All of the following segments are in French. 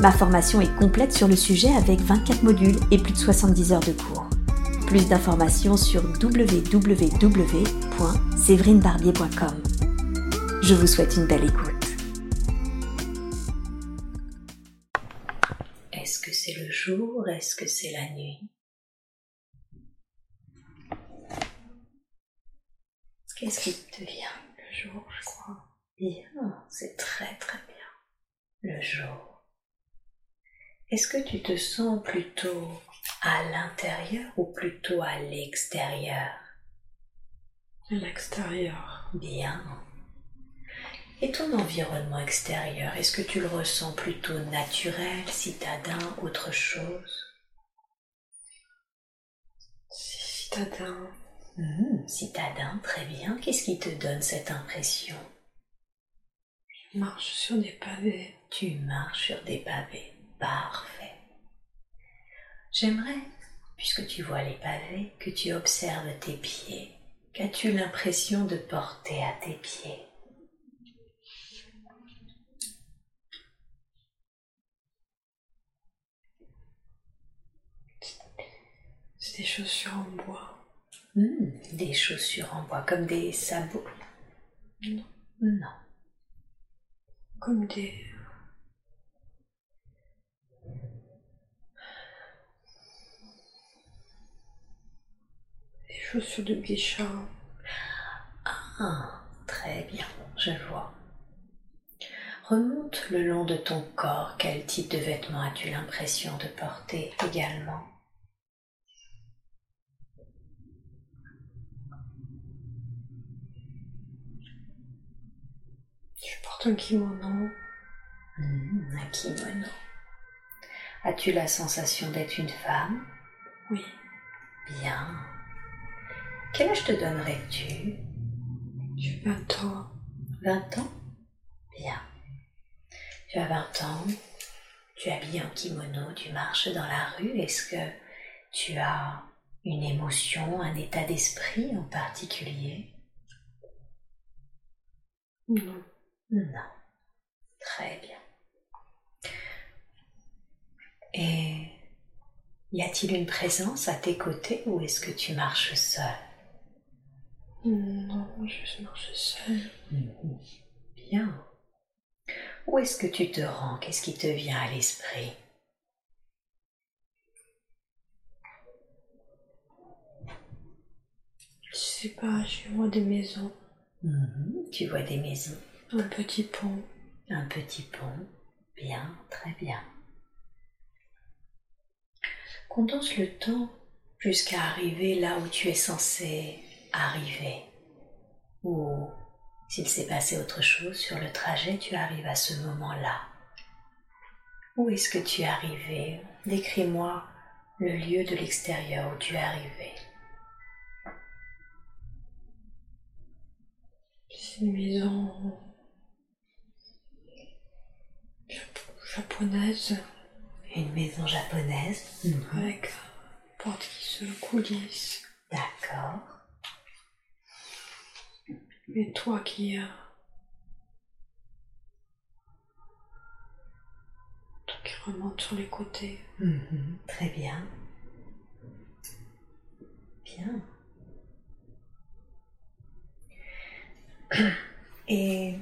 Ma formation est complète sur le sujet avec 24 modules et plus de 70 heures de cours. Plus d'informations sur www.séverinebarbier.com. Je vous souhaite une belle écoute. Est-ce que c'est le jour? Est-ce que c'est la nuit? Qu'est-ce qui te vient? Le jour, je crois. Bien, c'est très très bien. Le jour. Est-ce que tu te sens plutôt à l'intérieur ou plutôt à l'extérieur? À l'extérieur. Bien. Et ton environnement extérieur, est-ce que tu le ressens plutôt naturel, citadin, autre chose? Citadin. Mmh, citadin, très bien. Qu'est-ce qui te donne cette impression? Je marche sur des pavés. Tu marches sur des pavés. Parfait. J'aimerais, puisque tu vois les pavés, que tu observes tes pieds. Qu'as-tu l'impression de porter à tes pieds? C'est des chaussures en bois. Hmm, des chaussures en bois, comme des sabots? Non. Non. Comme des chaussures de geisha. Ah, très bien, je vois. Remonte le long de ton corps. Quel type de vêtements as-tu l'impression de porter également? Je porte un kimono. Hmm, un kimono. As-tu la sensation d'être une femme? Oui. Bien. Quel âge te donnerais-tu? J'ai 20 ans. 20 ans? Bien. Tu as 20 ans, tu habilles en kimono, tu marches dans la rue. Est-ce que tu as une émotion, un état d'esprit en particulier? Non. Non. Très bien. Et y a-t-il une présence à tes côtés ou est-ce que tu marches seul Non, je marche seule. Bien. Où est-ce que tu te rends? Qu'est-ce qui te vient à l'esprit? Je sais pas, je vois des maisons. Mhm, Tu vois des maisons, Un petit pont. un petit pont. Bien, très bien. Condense le temps jusqu'à arriver là où tu es censé arriver. Ou s'il s'est passé autre chose sur le trajet, tu arrives à ce moment-là. Où est-ce que tu es arrivé? Décris-moi le lieu de l'extérieur où tu es arrivé. C'est une maison jap- japonaise Une maison japonaise? Mhm. avec une porte qui se coulisse. D'accord. Et toi qui. euh, toi qui remonte sur les côtés. Mhm, Très bien. Bien. Et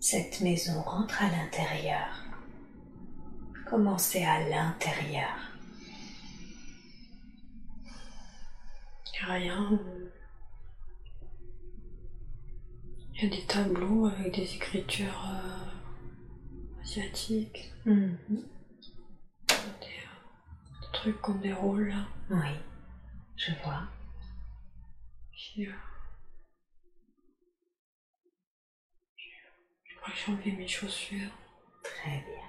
cette maison rentre à l'intérieur. Comment c'est à l'intérieur? Rien. Il y a des tableaux avec des écritures euh, asiatiques, Mhm. des, euh, des trucs comme des rôles. là. Oui, je vois. Puis, euh, je crois que j'ai enlevé mes chaussures. Très bien.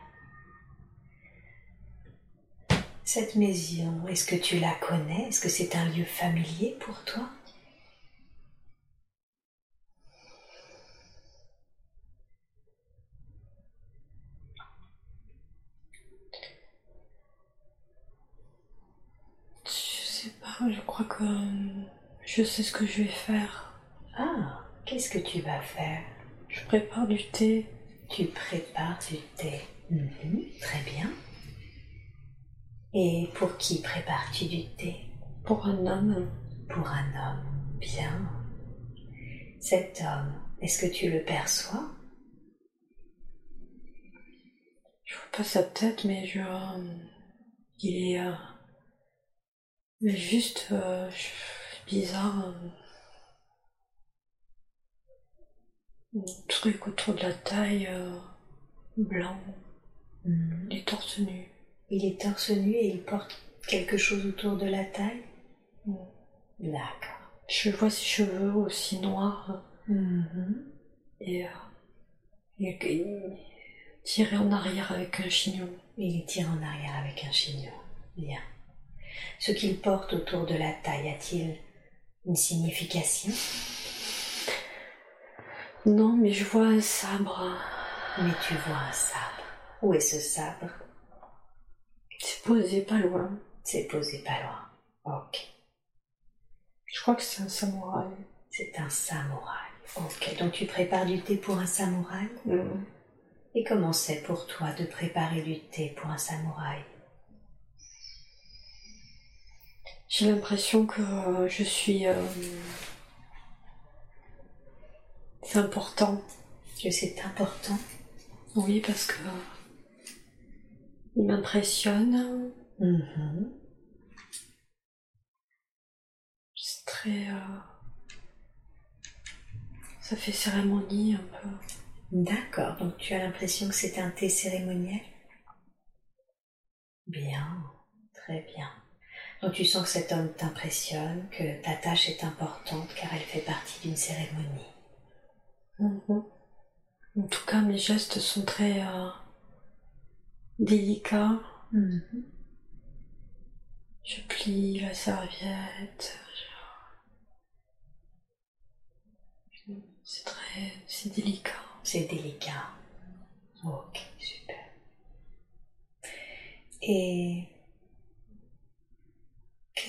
Cette maison, est-ce que tu la connais? Est-ce que c'est un lieu familier pour toi Je pas, je crois que je sais ce que je vais faire. Ah, qu'est-ce que tu vas faire? Je prépare du thé. Tu prépares du thé. Mhm, très bien. Et pour qui prépares-tu du thé? Pour un homme. Pour un homme. Bien. Cet homme, est-ce que tu le perçois? Je vois pas sa tête, mais je. euh, il est. euh, mais juste. euh, bizarre. euh, un truc autour de la taille. euh, blanc. Mhm. Il est torse nu. Il est torse nu et il porte quelque chose autour de la taille D'accord. Je vois ses cheveux aussi noirs. Mhm. Et. euh, il est tiré en arrière avec un chignon. Il est tiré en arrière avec un chignon. Bien. Ce qu'il porte autour de la taille a-t-il une signification? Non, mais je vois un sabre. Mais tu vois un sabre. Où est ce sabre? C'est posé pas loin. C'est posé pas loin. Ok. Je crois que c'est un samouraï. C'est un samouraï. Ok. Donc tu prépares du thé pour un samouraï? Mm. Et comment c'est pour toi de préparer du thé pour un samouraï? J'ai l'impression que euh, je suis. euh, C'est important. Que c'est important Oui, parce que. Il m'impressionne. Mhm. C'est très. euh, Ça fait cérémonie un peu. D'accord, donc tu as l'impression que c'est un thé cérémoniel? Bien, très bien. Donc tu sens que cet homme t'impressionne, que ta tâche est importante car elle fait partie d'une cérémonie. Mhm. En tout cas, mes gestes sont très euh, délicats. Je plie la serviette. je- C'est très. C'est délicat. C'est délicat. Ok, super. Et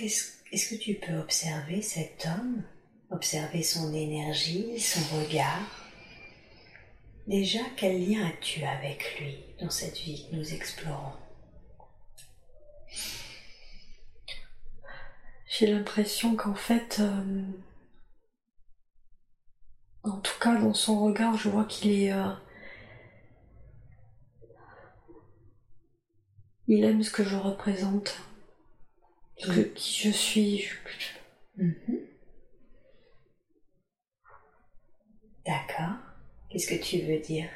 est-ce que tu peux observer cet homme? Observer son énergie, son regard? Déjà, quel lien as-tu avec lui dans cette vie que nous explorons? J'ai l'impression qu'en fait, euh, en tout cas dans son regard, je vois qu'il est, euh, il aime ce que je représente, qui je suis. Mhm. D'accord. Qu'est-ce que tu veux dire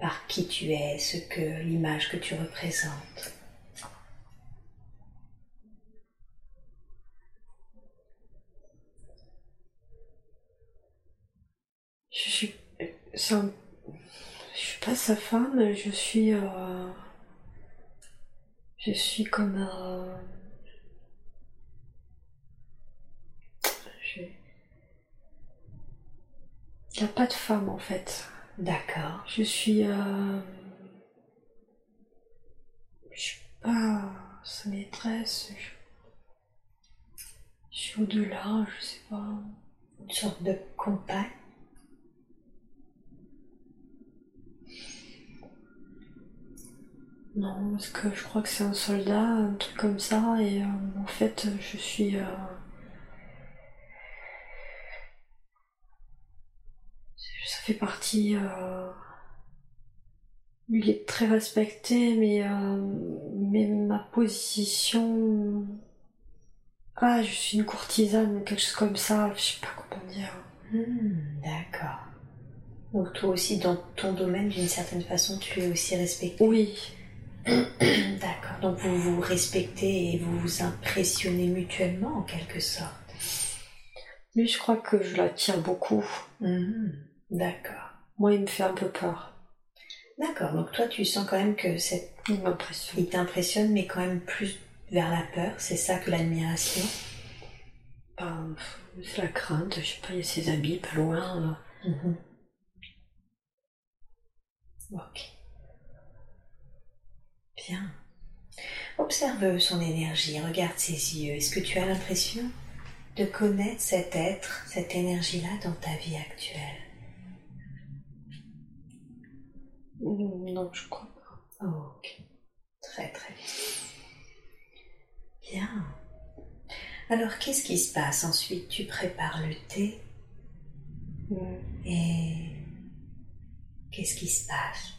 par qui tu es, ce que l'image que tu représentes? Je suis, un- je suis pas sa femme, je suis, euh, je suis comme un, il n'y a pas de femme en fait. D'accord. Je suis, euh, je suis pas sa maîtresse. Je, je suis au-delà, je sais pas. Une sorte de compagne Non, parce que je crois que c'est un soldat, un truc comme ça, et euh, en fait, je suis. euh, Ça fait partie. euh, Il est très respecté, mais, euh, mais ma position. Ah, je suis une courtisane, quelque chose comme ça, je sais pas comment dire. Hmm, D'accord. Donc toi aussi, dans ton domaine, d'une certaine façon, tu es aussi respecté. Oui, D'accord. Donc vous vous respectez et vous vous impressionnez mutuellement en quelque sorte. mais je crois que je l'attire beaucoup. Hmm, D'accord. Moi, il me fait un peu peur. D'accord. Donc toi, tu sens quand même que cette... Il m'impressionne. il t'impressionne, mais quand même plus vers la peur, c'est ça que l'admiration? Ben, c'est la crainte, je sais pas, il y a ses habits pas loin. euh. Mhm. Ok. Bien. Observe son énergie, regarde ses yeux. Est-ce que tu as l'impression de connaître cet être, cette énergie-là dans ta vie actuelle? Non, je crois pas. Ok. Très très bien. Bien. Alors qu'est-ce qui se passe ensuite? Tu prépares le thé Mm. et qu'est-ce qui se passe?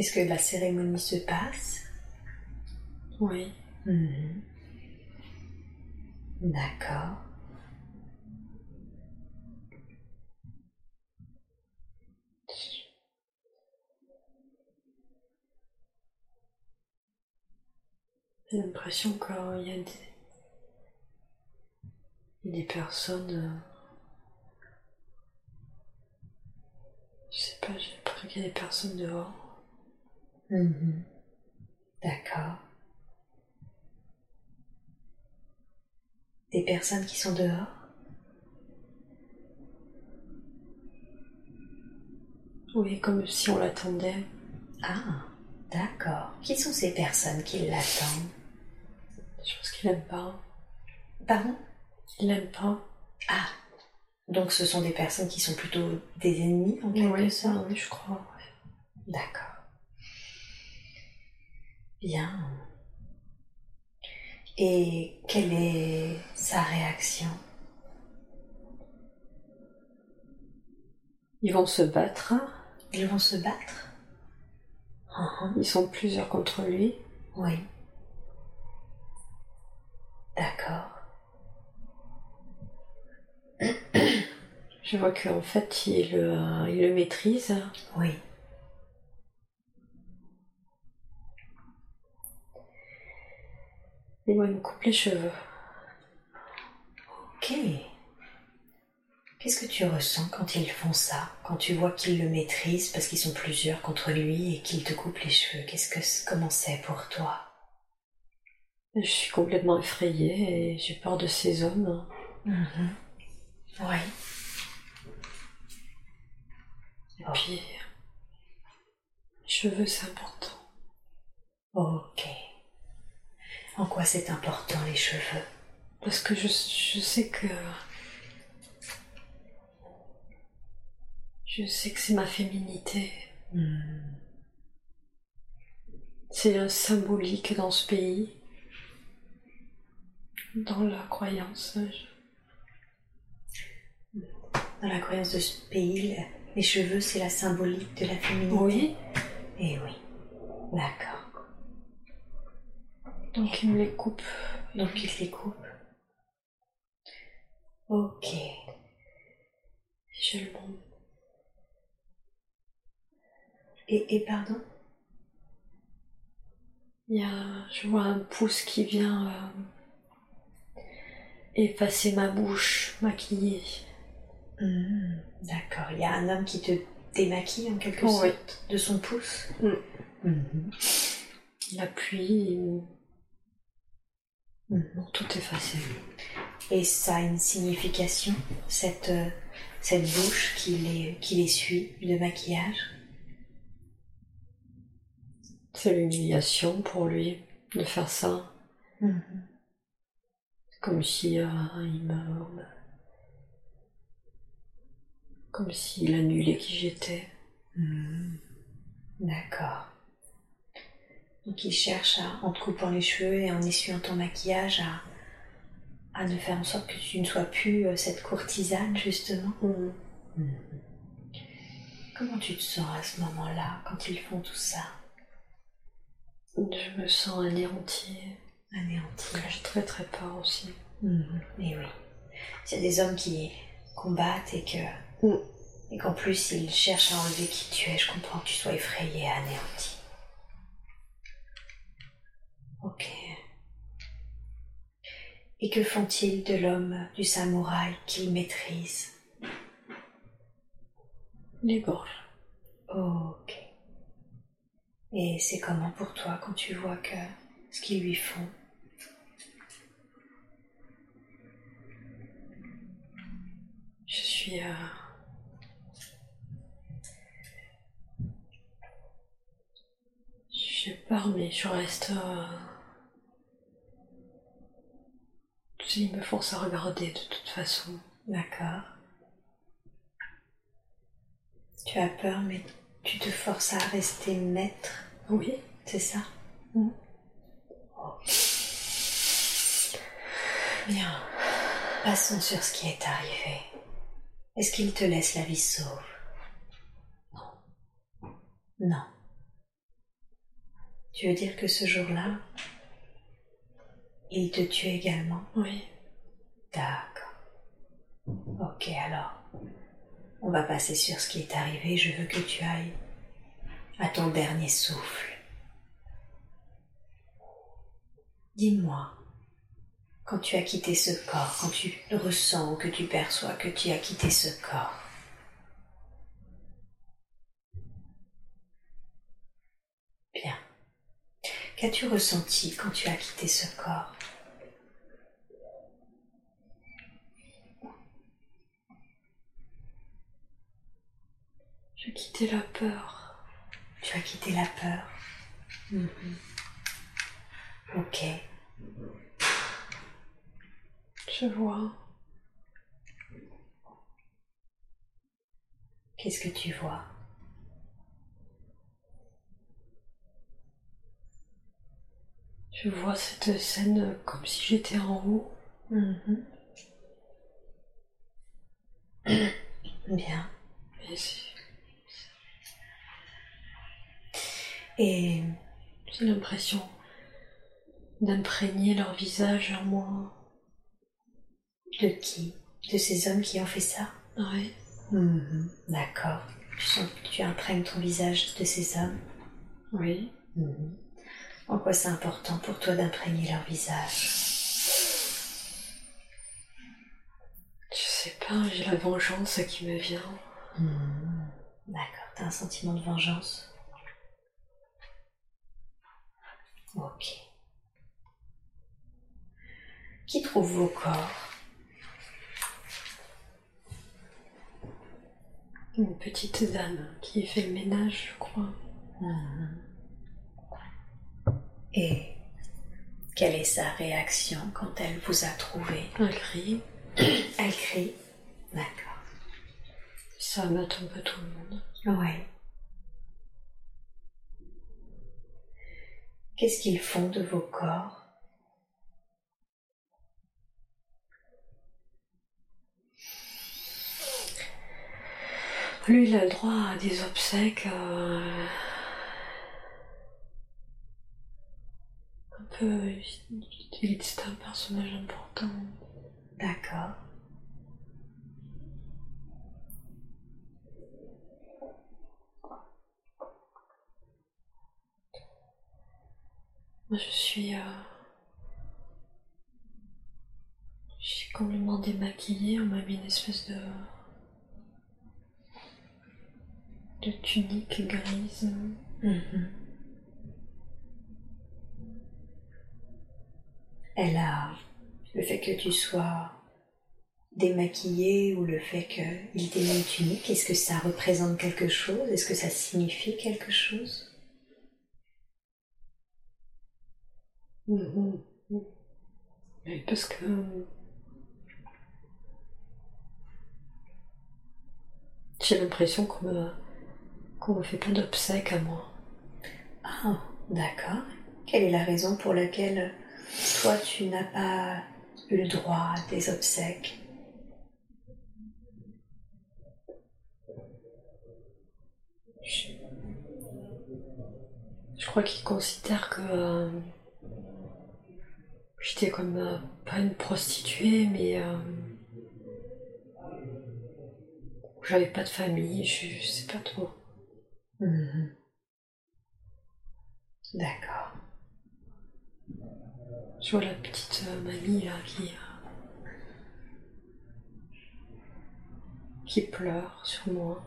Est-ce que la cérémonie se passe? Oui. Mhm. D'accord. J'ai l'impression qu'il y a des, des personnes. euh, Je sais pas, j'ai l'impression qu'il y a des personnes dehors. Mhm. D'accord. Des personnes qui sont dehors? Oui, comme si on l'attendait. Ah, d'accord. Qui sont ces personnes qui l'attendent? Je pense qu'il aime pas. Pardon? Il aime pas. Ah, donc ce sont des personnes qui sont plutôt des ennemis en quelque Oui, sorte? oui, je crois. ouais. D'accord. Bien. Et quelle est sa réaction? Ils vont se battre. Ils vont se battre? Mhm. Ils sont plusieurs contre lui. Oui. D'accord. Je vois qu'en fait, il, euh, il le maîtrise. Oui. Et moi, il me coupe les cheveux. Ok. Qu'est-ce que tu ressens quand ils font ça? Quand tu vois qu'ils le maîtrisent parce qu'ils sont plusieurs contre lui et qu'ils te coupent les cheveux Qu'est-ce que comment c'est pour toi? Je suis complètement effrayée et j'ai peur de ces hommes. Mhm. Oui. Et puis, les cheveux, c'est important. Ok. En quoi c'est important les cheveux? Parce que je, je sais que. Je sais que c'est ma féminité. Hmm. C'est un symbolique dans ce pays. Dans la croyance. je- Dans la croyance de ce pays, le- les cheveux c'est la symbolique de la féminité. Oui. Eh oui. D'accord. Donc il me les coupe. Donc il les coupe. Ok. Je le montre. Et, et pardon? Il y a, je vois un pouce qui vient euh, effacer ma bouche maquillée. Hmm, D'accord. Il y a un homme qui te démaquille en quelque sorte de son pouce? Mm. Mhm. Il appuie, il- Mhm. tout effacé. Et ça a une signification, cette, euh, cette bouche qui les, qui les suit de maquillage? C'est l'humiliation pour lui de faire ça. Mhm. Comme si euh, il me. Comme s'il annulait qui j'étais. Hmm. D'accord. Donc il cherche à, en te coupant les cheveux et en essuyant ton maquillage à, à ne faire en sorte que tu ne sois plus euh, cette courtisane justement. Mm. Comment tu te sens à ce moment-là quand ils font tout ça? Je me sens anéantie. Anéanti. J'ai très très peur aussi. Mhm. Et oui. A des hommes qui combattent et que Mm. Et qu'en plus, il cherche à enlever qui tu es. Je comprends que tu sois effrayé et anéanti. Ok. Et que font-ils de l'homme, du samouraï qu'il maîtrise? Les gorges. Ok. Et c'est comment pour toi quand tu vois que ce qu'ils lui font? Je suis... Euh... J'ai peur, mais je reste... Euh... Il me force à regarder de toute façon. D'accord. Tu as peur, mais tu te forces à rester maître. Oui. C'est ça? Mm. Bien. Passons sur ce qui est arrivé. Est-ce qu'il te laisse la vie sauve? Non. Non. Tu veux dire que ce jour-là, il te tue également Oui. D'accord. Ok, alors, on va passer sur ce qui est arrivé. Je veux que tu ailles à ton dernier souffle. Dis-moi, quand tu as quitté ce corps, quand tu ressens ou que tu perçois que tu as quitté ce corps, bien. Qu'as-tu ressenti quand tu as quitté ce corps? J'ai quitté la peur. Tu as quitté la peur. Mhm. Ok. Je vois. Qu'est-ce que tu vois? Je vois cette scène comme si j'étais en haut. Mhm. Bien. C'est- Et j'ai l'impression d'imprégner leur visage en moi. de qui? De ces hommes qui ont fait ça? Ouais. Mhm. D'accord. Tu sens que tu imprègnes ton visage de ces hommes? Oui. Mhm. En quoi c'est important pour toi d'imprégner leur visage? Je sais pas, j'ai la vengeance qui me vient. Mhm. D'accord. T'as un sentiment de vengeance? Ok. Qui trouve vos corps? Une petite dame qui fait le ménage, je crois. Mhm. Et quelle est sa réaction quand elle vous a trouvé? Un cri. Elle crie. D'accord. Ça m'attend pas tout le monde. Ouais. Qu'est-ce qu'ils font de vos corps? Lui, il a le droit à des obsèques. euh, Un peu. il- C'est un personnage important. D'accord. Je suis. euh, Je suis complètement démaquillée. On m'a mis une espèce de. de tunique grise. Mhm. Elle a le fait que tu sois démaquillée ou le fait qu'il t'ait mis une tunique, est-ce que ça représente quelque chose? Est-ce que ça signifie quelque chose? Mhm. Oui, parce que. J'ai l'impression qu'on me, qu'on me fait pas d'obsèques à moi. Ah, d'accord. Quelle est la raison pour laquelle toi tu n'as pas eu le droit à des obsèques? Je crois qu'ils considèrent que euh, j'étais comme euh, pas une prostituée, mais euh, J'avais pas de famille, je, sais pas trop. Mhm. D'accord. Je vois la petite euh, mamie là qui. Euh, qui pleure sur moi.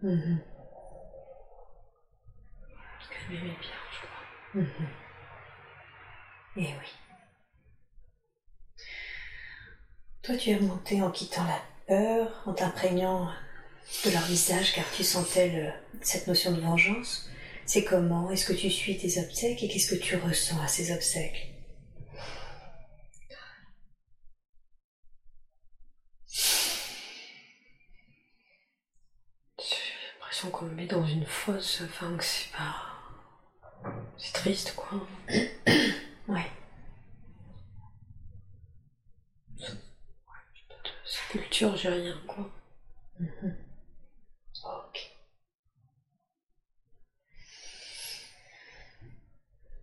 Parce qu'elle m'aimait bien, je crois. Mhm. Eh oui. Toi, tu es remonté en quittant la peur, en t'imprégnant de leur visage car tu sentais cette notion de vengeance. C'est comment? Est-ce que tu suis tes obsèques? Et qu'est-ce que tu ressens à ces obsèques? J'ai l'impression qu'on me met dans une fosse, enfin que c'est pas... C'est triste quoi. ouais. Pas de sépulture, j'ai rien quoi. Ok.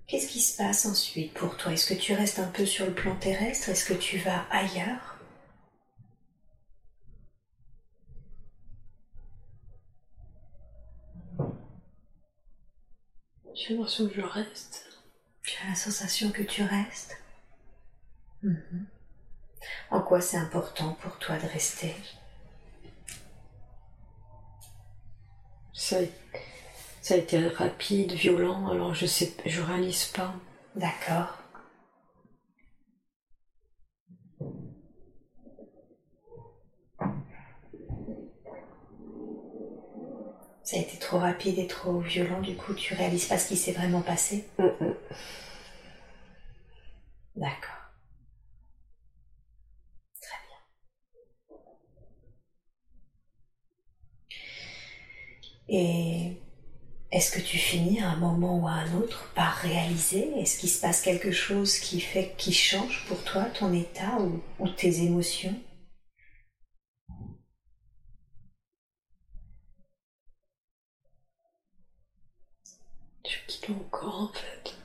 Qu'est-ce qui se passe ensuite pour toi? Est-ce que tu restes un peu sur le plan terrestre? Est-ce que tu vas ailleurs? J'ai l'impression que je reste. Tu as la sensation que tu restes? Mhm. En quoi c'est important pour toi de rester? Ça, ça a été rapide, violent, alors je sais, je réalise pas. D'accord. Ça a été trop rapide et trop violent, du coup tu réalises pas ce qui s'est vraiment passé? Mm, mm. D'accord. Et est-ce que tu finis à un moment ou à un autre par réaliser? Est-ce qu'il se passe quelque chose qui fait qui change pour toi ton état ou, tes émotions? Je quitte mon corps en fait.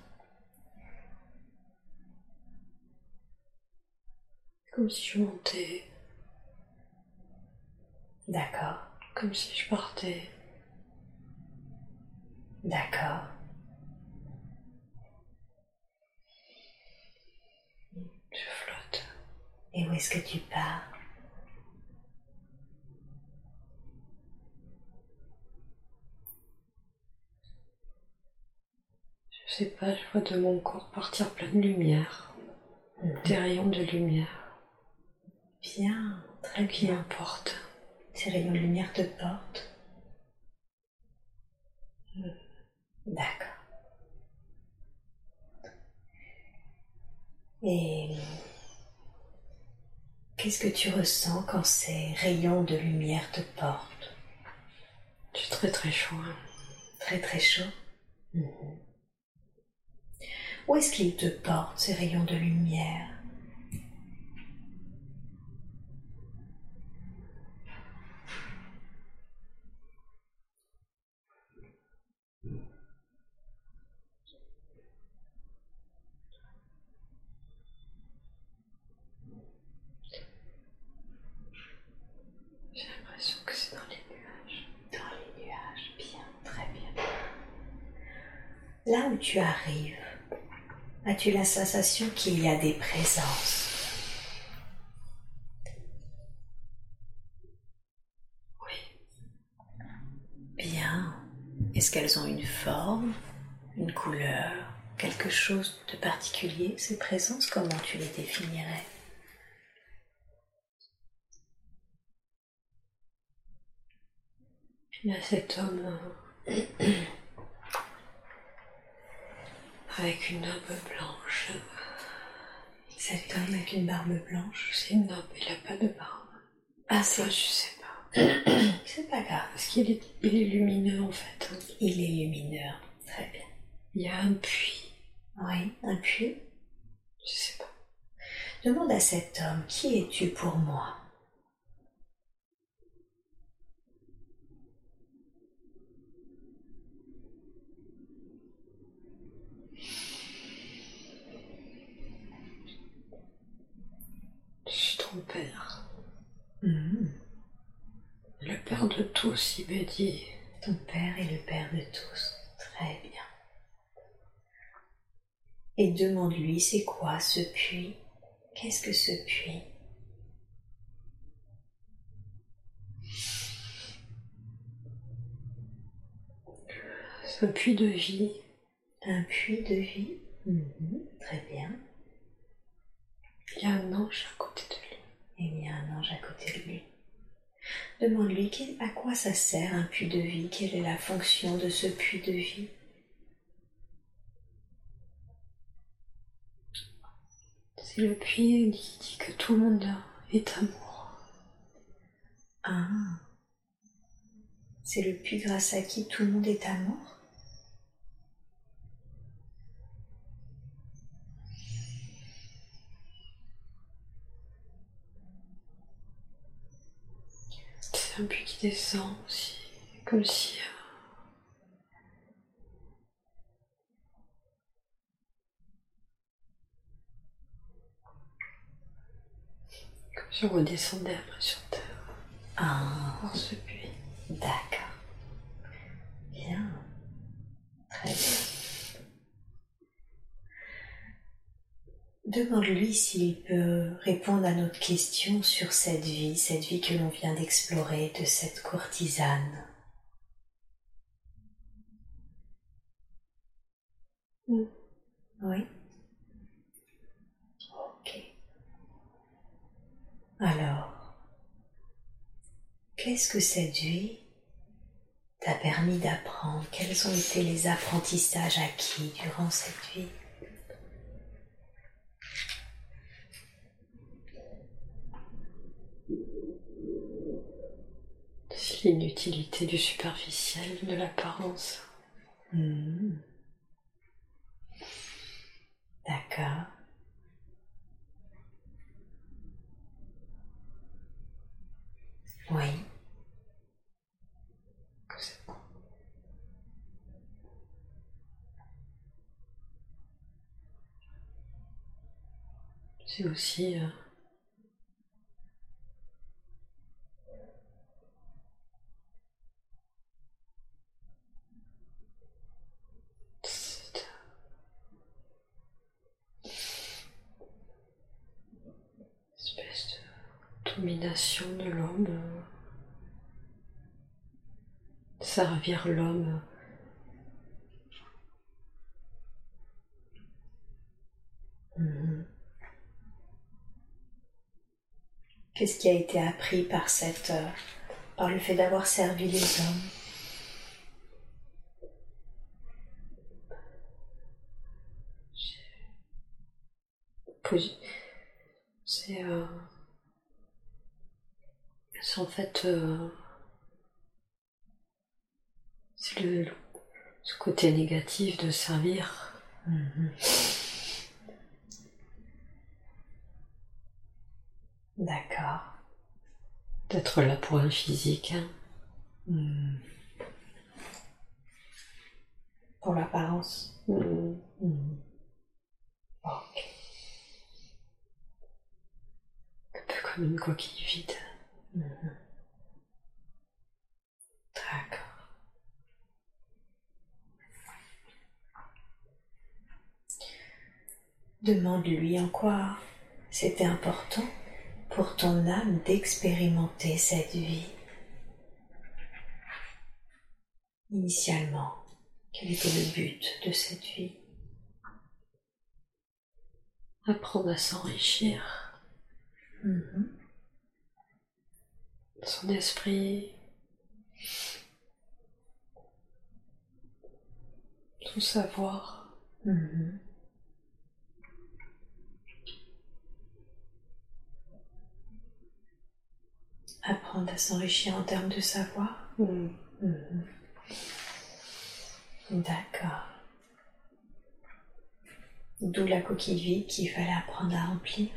Comme si je montais. D'accord. Comme si je partais. D'accord. Je flotte. Et où est-ce que tu pars? Je sais pas, je vois de mon corps partir plein de lumière. Mhm. Des rayons de lumière. Bien, très bien. Qui importe. Ces rayons de lumière te portent. D'accord. Et qu'est-ce que tu ressens quand ces rayons de lumière te portent? C'est très très chaud. Hein. Très très chaud? Mhm. Où est-ce qu'ils te portent, ces rayons de lumière? Là où tu arrives, as-tu la sensation qu'il y a des présences? Oui. Bien. Est-ce qu'elles ont une forme, une couleur, quelque chose de particulier, ces présences? Comment tu les définirais? A cet homme euh, avec une barbe blanche. Cet homme avec une barbe blanche C'est une barbe, il n'a pas de barbe. Ah, c'est. je sais pas. c'est pas grave. Parce qu'il est, il est lumineux en fait. Il est lumineux. Très bien. Il y a un puits. Oui, un puits Je sais pas. Demande à cet homme, qui es-tu pour moi? Je suis ton père. Hmm. Le père de tous, dit. Ton père est le père de tous. Très bien. Et demande-lui, c'est quoi ce puits? Qu'est-ce que ce puits? Un puits de vie. Un puits de vie? Mhm, Très bien. Il y a un ange à côté de lui. Et il y a un ange à côté de lui. Demande-lui à quoi ça sert un puits de vie? Quelle est la fonction de ce puits de vie? C'est le puits qui dit que tout le monde est amour. Ah C'est le puits grâce à qui tout le monde est amour? Un puits qui descend aussi. Comme si. euh, Comme si on redescendait après sur Terre. Ah, Dans ce puits. d'accord. Bien. Très bien. Demande-lui s'il peut répondre à notre question sur cette vie, cette vie que l'on vient d'explorer de cette courtisane. Oui. Ok. Alors, qu'est-ce que cette vie t'a permis d'apprendre? Quels ont été les apprentissages acquis durant cette vie? L'inutilité du superficiel, de l'apparence. Hmm. D'accord. Oui. C'est aussi euh, cette espèce de de l'homme, servir l'homme. Mhm. Qu'est-ce qui a été appris par cette, euh, par le fait d'avoir servi les hommes? C'est euh, c'est en fait euh, c'est le, le- ce côté négatif de servir Mhm. D'accord. d'être là pour un physique hein. Mhm. Pour l'apparence. Mm. Mhm. Ok. un peu comme une coquille vide Mhm. D'accord. Demande-lui en quoi c'était important pour ton âme d'expérimenter cette vie. Initialement, quel était le but de cette vie? Apprendre à s'enrichir Mhm. Son esprit son savoir Mhm. Apprendre à s'enrichir en termes de savoir. Mm. Mhm. D'accord. D'où la coquille vide qu'il fallait apprendre à remplir.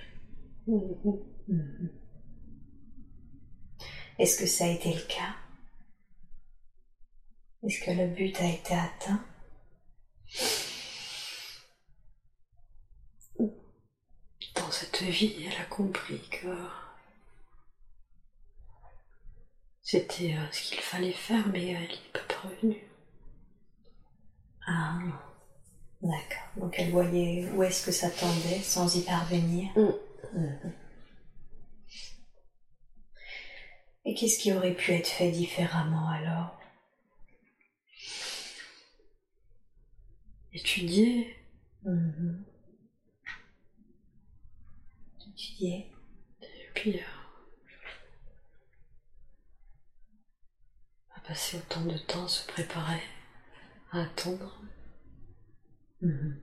Mhm. Est-ce que ça a été le cas? Est-ce que le but a été atteint? Dans cette vie elle a compris que c'était euh, ce qu'il fallait faire, mais elle n'est pas parvenue. Ah, d'accord. Donc elle voyait où est-ce que ça tendait sans y parvenir? Mm. Mhm. Et qu'est-ce qui aurait pu être fait différemment alors? Étudier, Mhm. Étudier. et puis. euh, à passer autant de temps à se préparer, à attendre. Mhm.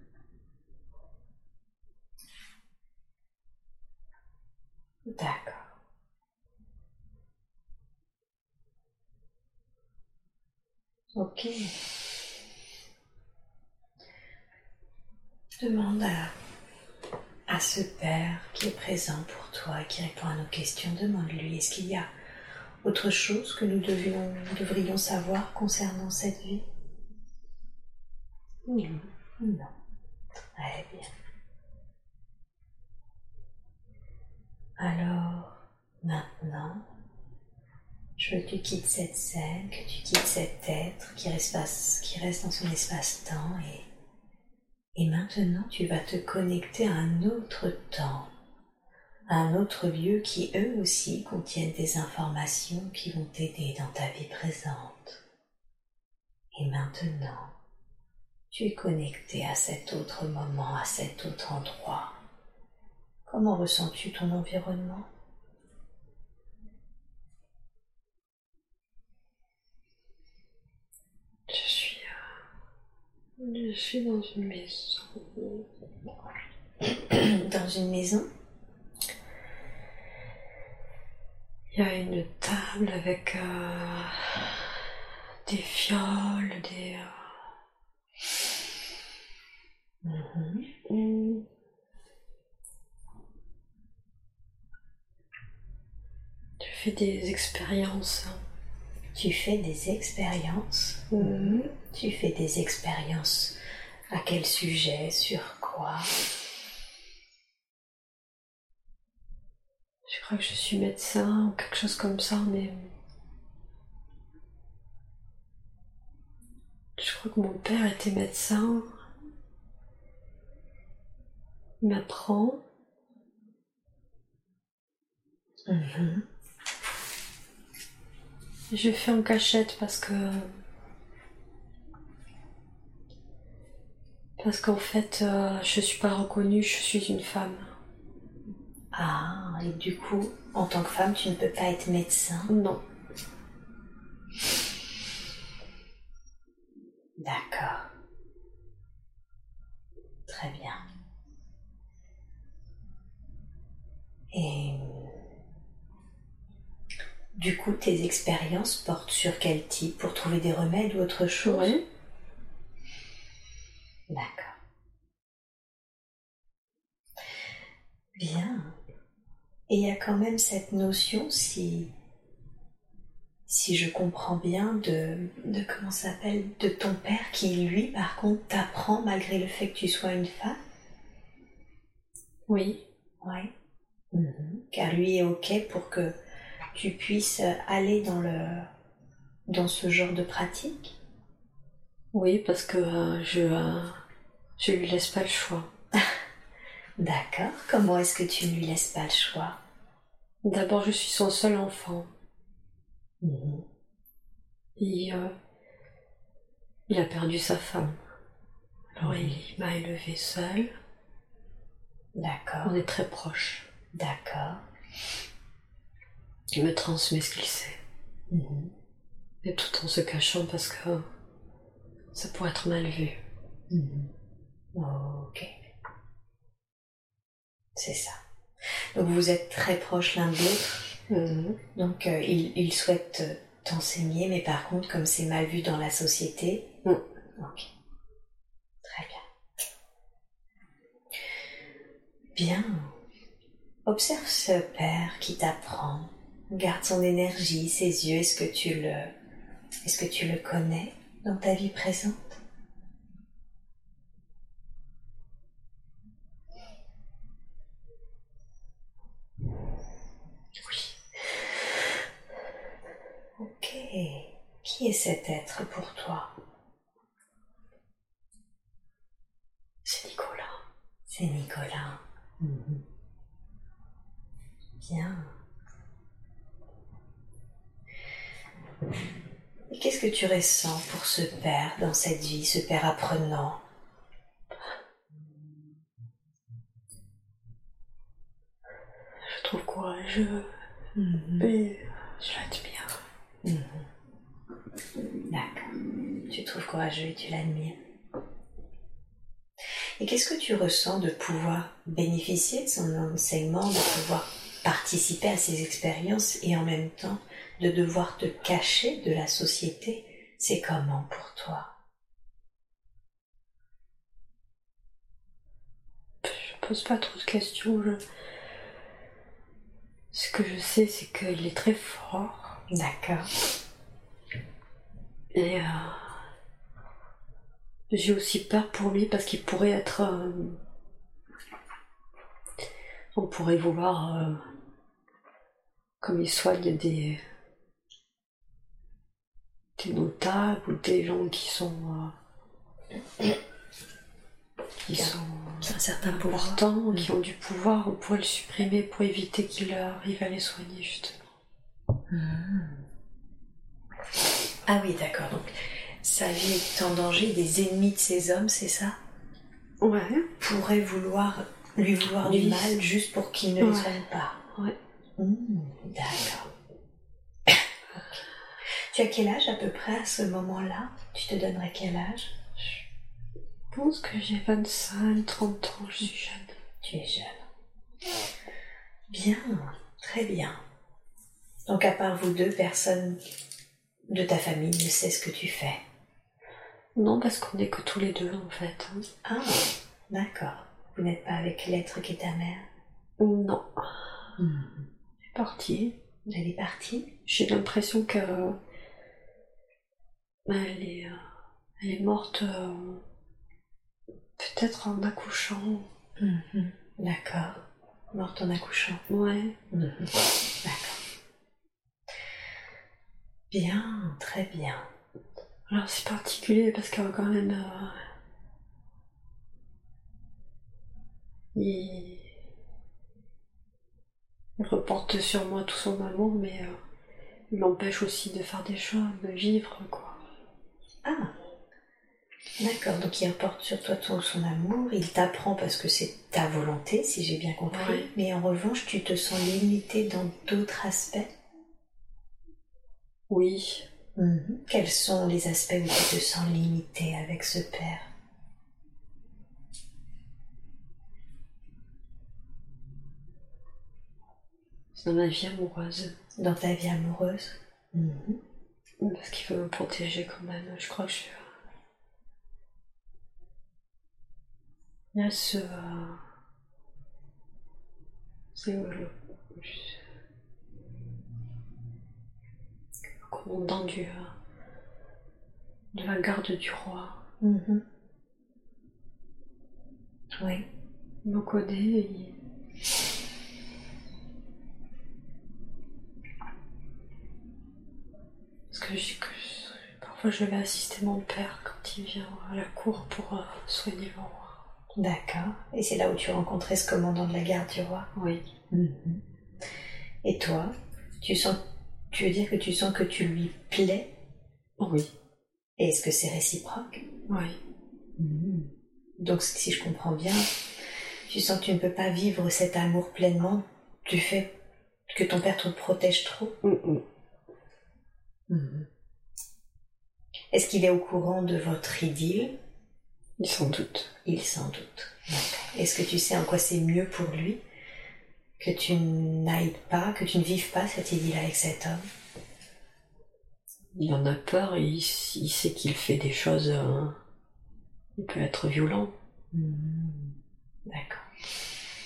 D'accord. Ok. Demande à, ce père qui est présent pour toi qui répond à nos questions. Demande-lui, est-ce qu'il y a autre chose que nous devions, devrions savoir concernant cette vie? Non. Non. Très bien. Alors, maintenant, je veux que tu quittes cette scène, que tu quittes cet être qui reste, dans son espace-temps et, et maintenant tu vas te connecter à un autre temps, à un autre lieu qui eux aussi contiennent des informations qui vont t'aider dans ta vie présente. Et maintenant, tu es connecté à cet autre moment, à cet autre endroit. Comment ressens-tu ton environnement? Je suis. euh, je suis dans une maison. Dans une maison Il y a une table avec euh, des fioles, des. euh, Mhm. fais des expériences. Tu fais des expériences. Mhm. Tu fais des expériences. À quel sujet? Sur quoi? Je crois que je suis médecin ou quelque chose comme ça, mais. Je crois que mon père était médecin. Il m'apprend. Mhm. Je fais en cachette parce que. Parce qu'en fait, euh, je suis pas reconnue, je suis une femme. Ah, et du coup, en tant que femme, tu ne peux pas être médecin? Non. D'accord. Très bien. Et du coup, tes expériences portent sur quel type Pour trouver des remèdes ou autre chose Ouais. D'accord. Bien. Et il y a quand même cette notion, si, si je comprends bien, de, de comment ça s'appelle, de ton père qui, lui, par contre, t'apprend malgré le fait que tu sois une femme? Oui. Oui. Car lui est OK pour que tu puisses aller dans, le, dans ce genre de pratique? Oui, parce que euh, je, euh, je lui laisse pas le choix. D'accord. Comment est-ce que tu ne lui laisses pas le choix? D'abord, je suis son seul enfant. Et, euh, il a perdu sa femme. Alors il m'a élevée seule. D'accord. On est très proches. D'accord. Il me transmet ce qu'il sait. Mhm. Et tout en se cachant parce que ça pourrait être mal vu. Mhm. Ok. C'est ça. Donc vous êtes très proches l'un de l'autre. Donc euh, il, il souhaite t'enseigner, mais par contre, comme c'est mal vu dans la société. Mm. Ok. Très bien. Bien. Observe ce père qui t'apprend. Garde son énergie, ses yeux. Est-ce que tu le, est-ce que tu le connais dans ta vie présente? Qui est cet être pour toi? C'est Nicolas. C'est Nicolas. Mhm. Bien. Et qu'est-ce que tu ressens pour ce père dans cette vie, ce père apprenant? Je trouve courageux Mhm. et je l'admire. Mhm. D'accord. Tu trouves courageux et tu l'admires. Et qu'est-ce que tu ressens de pouvoir bénéficier de son enseignement, de pouvoir participer à ses expériences et en même temps de devoir te cacher de la société C'est comment pour toi? Je pose pas trop de questions. je- Ce que je sais, c'est qu'il est très fort. D'accord. Et euh, j'ai aussi peur pour lui parce qu'il pourrait être. euh, on pourrait vouloir. euh, comme il soigne des. Des notables ou des gens qui sont. euh, qui sont Un certain pouvoir. importants, qui ont du pouvoir, on pourrait le supprimer pour éviter qu'il arrive à les soigner justement. Ah oui, d'accord. Donc, sa vie est en danger. Des ennemis de ces hommes, c'est ça? Ouais. Pourraient vouloir lui vouloir du mal juste pour qu'il ne Ouais. les soigne pas. Ouais. Mmh, D'accord. Tu as quel âge à peu près à ce moment-là? Tu te donnerais quel âge? Je pense que j'ai 25, 30 ans, je suis jeune. Tu es jeune. Bien, très bien. Donc à part vous deux, personne de ta famille ne sait ce que tu fais? Non, parce qu'on est que tous les deux en fait. hein. Ah, d'accord. Vous n'êtes pas avec l'être qui est ta mère? Non. Elle est partie. Elle est partie? J'ai l'impression que. Elle est, euh, elle est morte. euh, Peut-être en accouchant. Mhm. D'accord. Morte en accouchant. Ouais. Mhm. D'accord. Bien, très bien. Alors c'est particulier parce que quand même. euh, Il... il reporte sur moi tout son amour, mais euh, il m'empêche aussi de faire des choses, de vivre, quoi. Ah, d'accord. Donc il reporte sur toi ton, son amour, il t'apprend parce que c'est ta volonté, si j'ai bien compris. Mais en revanche, tu te sens limité dans d'autres aspects? Oui. Mhm. Quels sont les aspects où tu te sens limité avec ce père? C'est dans ma vie amoureuse. dans ta vie amoureuse Mhm. Parce qu'il veut me protéger quand même. Je crois que je suis. Il y a ce. euh, C'est le. le commandant du. euh, de la garde du roi. Mhm. Oui. Il me connaît Parce que, j'ai- que je- parfois je vais assister mon père quand il vient à la cour pour euh, soigner le roi. D'accord. Et c'est là où tu rencontrais ce commandant de la garde du roi? Oui. Mhm. Et toi, tu sens, tu veux dire que tu sens que tu lui plais? Oui. Et est-ce que c'est réciproque? Oui. Mhm. Donc, si je comprends bien, tu sens que tu ne peux pas vivre cet amour pleinement du fait que ton père te protège trop? Mhm. Est-ce qu'il est au courant de votre idylle? Il sans doute. Il s'en doute. Est-ce que tu sais en quoi c'est mieux pour lui? Que tu n'ailles pas, que tu ne vives pas cette idylle avec cet homme? Il en a peur et il, il sait qu'il fait des choses. euh, il peut être violent. Mhm. D'accord.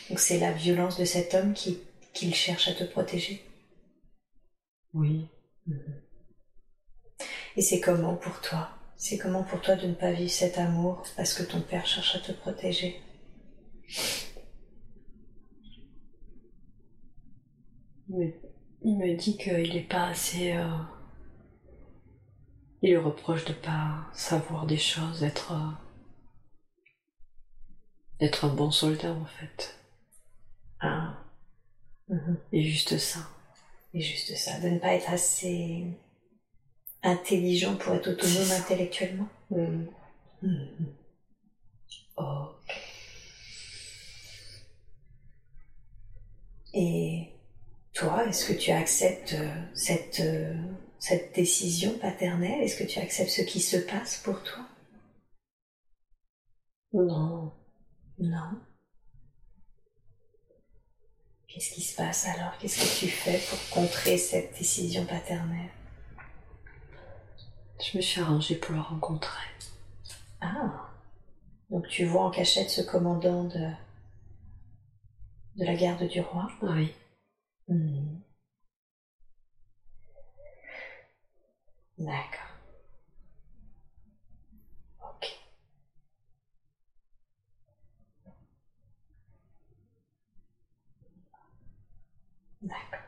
Donc c'est la violence de cet homme qui qu'il cherche à te protéger? Oui. Mhm. Et c'est comment pour toi? C'est comment pour toi de ne pas vivre cet amour parce que ton père cherche à te protéger? Il me dit qu'il n'est pas assez. euh, Il lui reproche de pas savoir des choses, d'être d'être un bon soldat en fait. Ah. Et juste ça. Et juste ça, de ne pas être assez intelligent pour être autonome intellectuellement. Mm. Mhm. Ok. Et toi, est-ce que tu acceptes euh, cette, euh, cette décision paternelle? Est-ce que tu acceptes ce qui se passe pour toi? Non. Non. Qu'est-ce qui se passe alors? Qu'est-ce que tu fais pour contrer cette décision paternelle? Je me suis arrangée pour le rencontrer. Ah Donc tu vois en cachette ce commandant de, de la garde du roi? Oui. Hmm. D'accord. Ok. D'accord.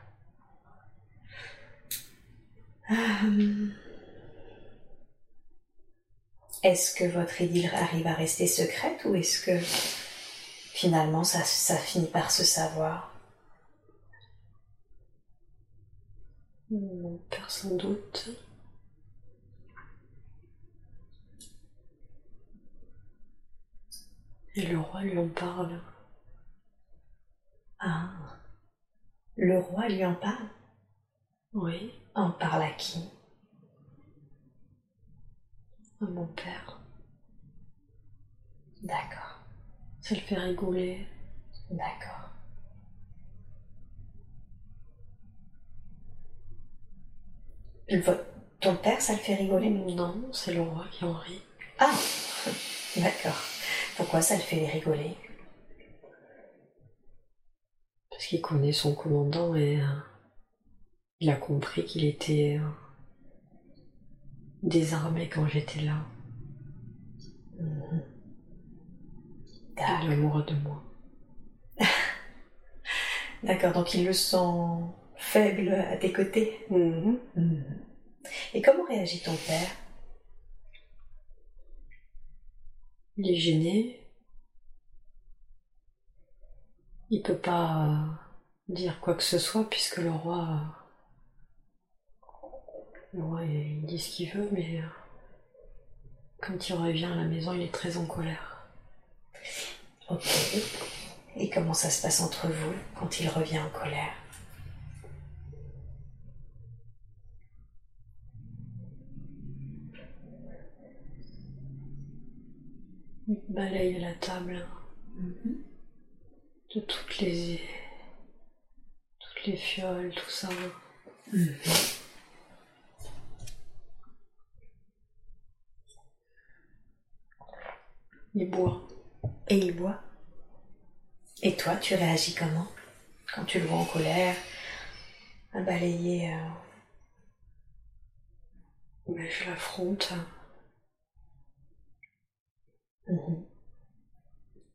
Euh, Est-ce que votre idylle arrive à rester secrète ou est-ce que finalement ça, ça finit par se savoir? Mon père sans doute. Et le roi lui en parle. Ah. Le roi lui en parle? Oui, En parle à qui? À mon père. D'accord. Ça le fait rigoler. D'accord. Ton père, ça le fait rigoler? Non, c'est le roi qui en rit. Ah D'accord. Pourquoi ça le fait rigoler? Parce qu'il connaît son commandant et euh, il a compris qu'il était euh, désarmé quand j'étais là. Est amoureux de moi. D'accord, donc il le sent faible à tes côtés. Mhm. Mhm. Et comment réagit ton père? Il est gêné. Il peut pas dire quoi que ce soit puisque le roi. Euh, roi, il dit ce qu'il veut, mais euh, quand il revient à la maison, il est très en colère. Ok. Et comment ça se passe entre vous quand il revient en colère? Il balaye la table Mhm. de toutes les. toutes les fioles, tout ça. Mhm. Il boit. Et il boit. Et toi, tu réagis comment? Quand tu le vois en colère, à balayer euh, Mais je l'affronte.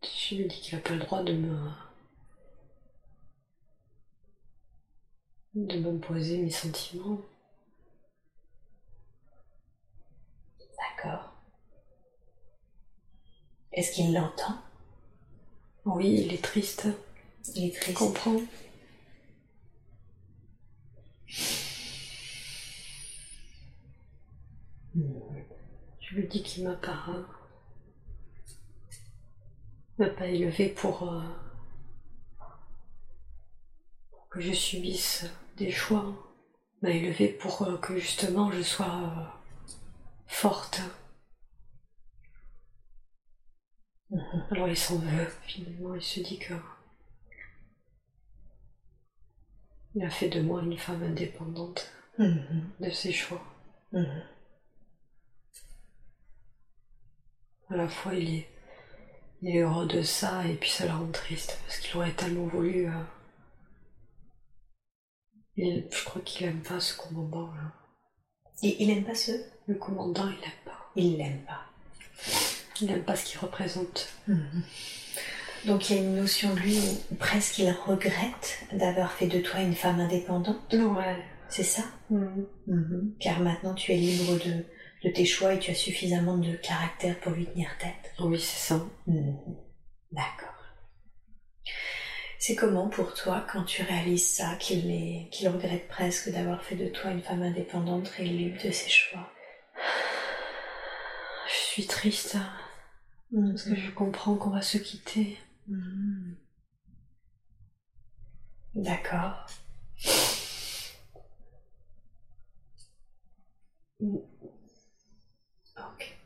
Je lui dis qu'il n'a pas le droit de me. de m'imposer mes sentiments. D'accord. Est-ce qu'il l'entend? Oui, il est triste. Il est Je triste. comprends. Mhm. Je lui dis qu'il m'a pas. m'a pas élevé pour. euh, pour que je subisse des choix. M'a élevé pour euh, que justement je sois euh, forte. Mhm. Alors il s'en veut, finalement, il se dit que. Il a fait de moi une femme indépendante Mhm. de ses choix. Mhm. À la fois, il est, il est heureux de ça et puis ça le rend triste parce qu'il aurait tellement voulu. euh, il- je crois qu'il aime pas ce commandant là. Et il aime pas ce? Le commandant, il aime pas. Il l'aime pas. Il aime pas ce qu'il représente. Mhm. Donc il y a une notion de lui où presque il regrette d'avoir fait de toi une femme indépendante, Ouais. c'est ça? Mhm. Mhm. Car maintenant tu es libre de de tes choix et tu as suffisamment de caractère pour lui tenir tête. Oui, c'est ça. Mhm. D'accord. C'est comment pour toi quand tu réalises ça, qu'il qu'il regrette presque d'avoir fait de toi une femme indépendante et libre de ses choix? Je suis triste Parce que je comprends qu'on va se quitter. Mhm. D'accord. Ok.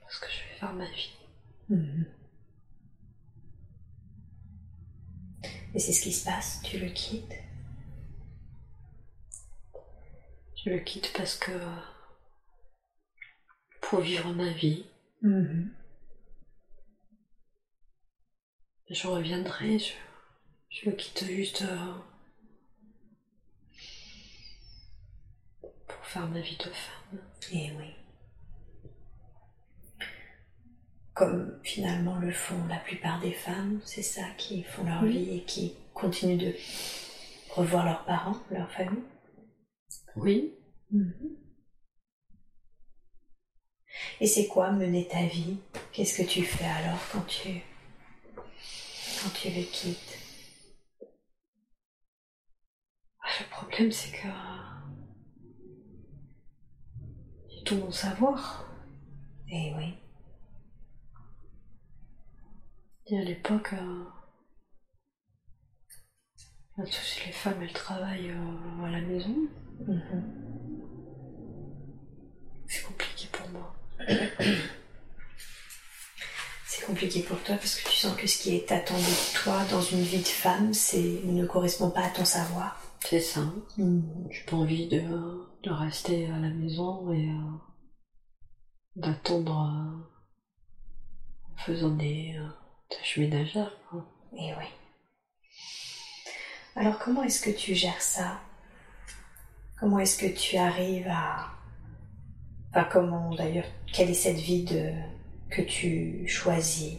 Parce que je vais faire ma vie. Mhm. Et c'est ce qui se passe, tu le quittes? Je le quitte parce que pour vivre ma vie. Je reviendrai. Je, je le quitte juste euh, pour faire ma vie de femme. Et Eh oui. Comme finalement le font la plupart des femmes, c'est ça qui font leur Oui. vie et qui continuent de revoir leurs parents, leur famille. Oui. Et c'est quoi mener ta vie? Qu'est-ce que tu fais alors quand tu quand tu le quittes Ah, Le problème, c'est que j'ai tout mon savoir. Eh oui. Et à l'époque, euh, là, toutes les femmes, elles travaillent euh, à la maison. Mhm. C'est compliqué pour moi. C'est compliqué pour toi parce que tu sens que ce qui est attendu de toi dans une vie de femme, c'est ne correspond pas à ton savoir. C'est ça. J'ai pas envie de, de rester à la maison et euh, d'attendre euh, en faisant des euh, tâches ménagères. quoi. Eh oui. Alors comment est-ce que tu gères ça? Comment est-ce que tu arrives à... Enfin comment d'ailleurs, quelle est cette vie de... que tu choisis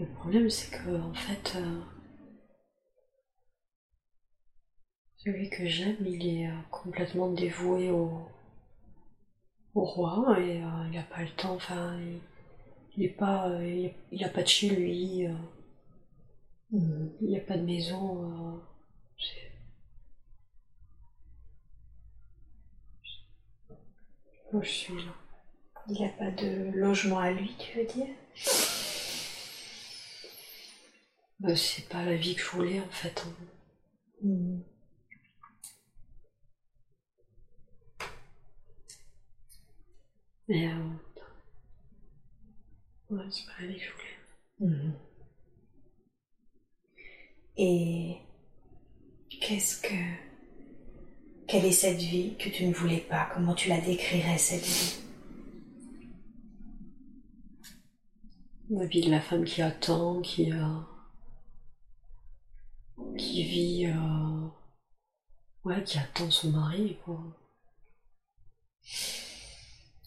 Le problème, c'est que en fait, euh, celui que j'aime, il est euh, complètement dévoué au, au roi et euh, il n'a pas le temps. Enfin, il, est pas, il, il a pas de chez lui, euh, il n'y a pas de maison. c'est- Je suis là. Il n'y a pas de logement à lui, tu veux dire? Bah, c'est pas la vie que je voulais en fait. hein. Mais euh, ouais, c'est pas la vie que je voulais. Mhm. Et qu'est-ce que... Quelle est cette vie que tu ne voulais pas? Comment tu la décrirais, cette vie? Ma vie de la femme qui attend, qui euh, qui vit, euh, ouais, qui attend son mari. Quoi.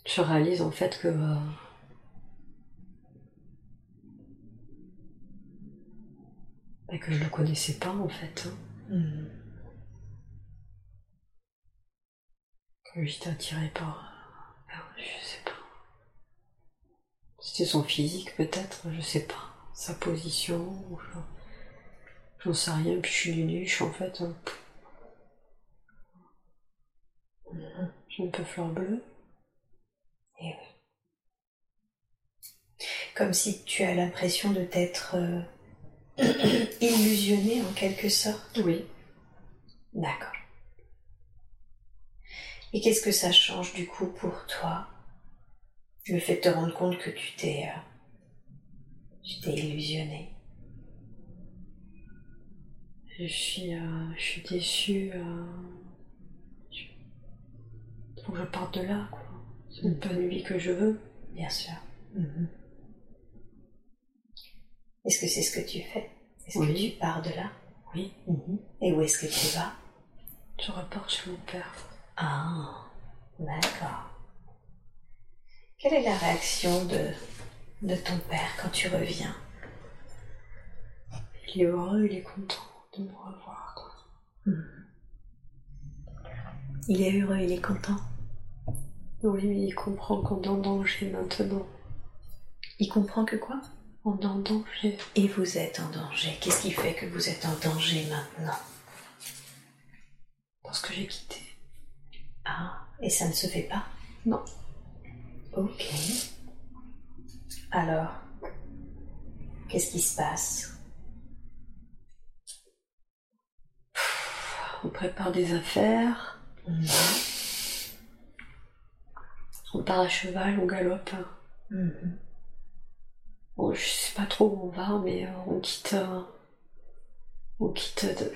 Je réalise en fait que euh, bah, que je le connaissais pas en fait. hein. J'étais attirée par, par- je sais pas. C'était son physique peut-être, je sais pas. Sa position, j'en sais rien. Puis je suis d'une nuche en fait. hein. Je suis un peu fleur bleue. Eh oui. Comme si tu as l'impression de t'être euh, illusionné en quelque sorte. Oui. D'accord. Et qu'est-ce que ça change du coup pour toi Le fait de te rendre compte que tu t'es euh, tu t'es illusionné. Je suis, euh, je suis déçue. euh, je- Faut que je parte de là, quoi. C'est pas une vie que je veux. Bien sûr. Mhm. Est-ce que c'est ce que tu fais? Est-ce que tu pars de là? Oui. Mhm. Et où est-ce que tu vas? Je repars chez mon père. Ah, d'accord. Quelle est la réaction de, de ton père quand tu reviens? Il est heureux, il est content de me revoir. Quoi. Hmm. Il est heureux, il est content? Oui, mais il comprend qu'on est en danger maintenant. Il comprend que quoi? On est en danger. Et vous êtes en danger. Qu'est-ce qui fait que vous êtes en danger maintenant? Parce que j'ai quitté. Ah, et ça ne se fait pas Non. Ok. Alors, qu'est-ce qui se passe? On prépare des affaires. Mhm. On part à cheval, on galope. Mhm. Bon, je sais pas trop où on va, mais euh, on quitte. euh, on quitte. de-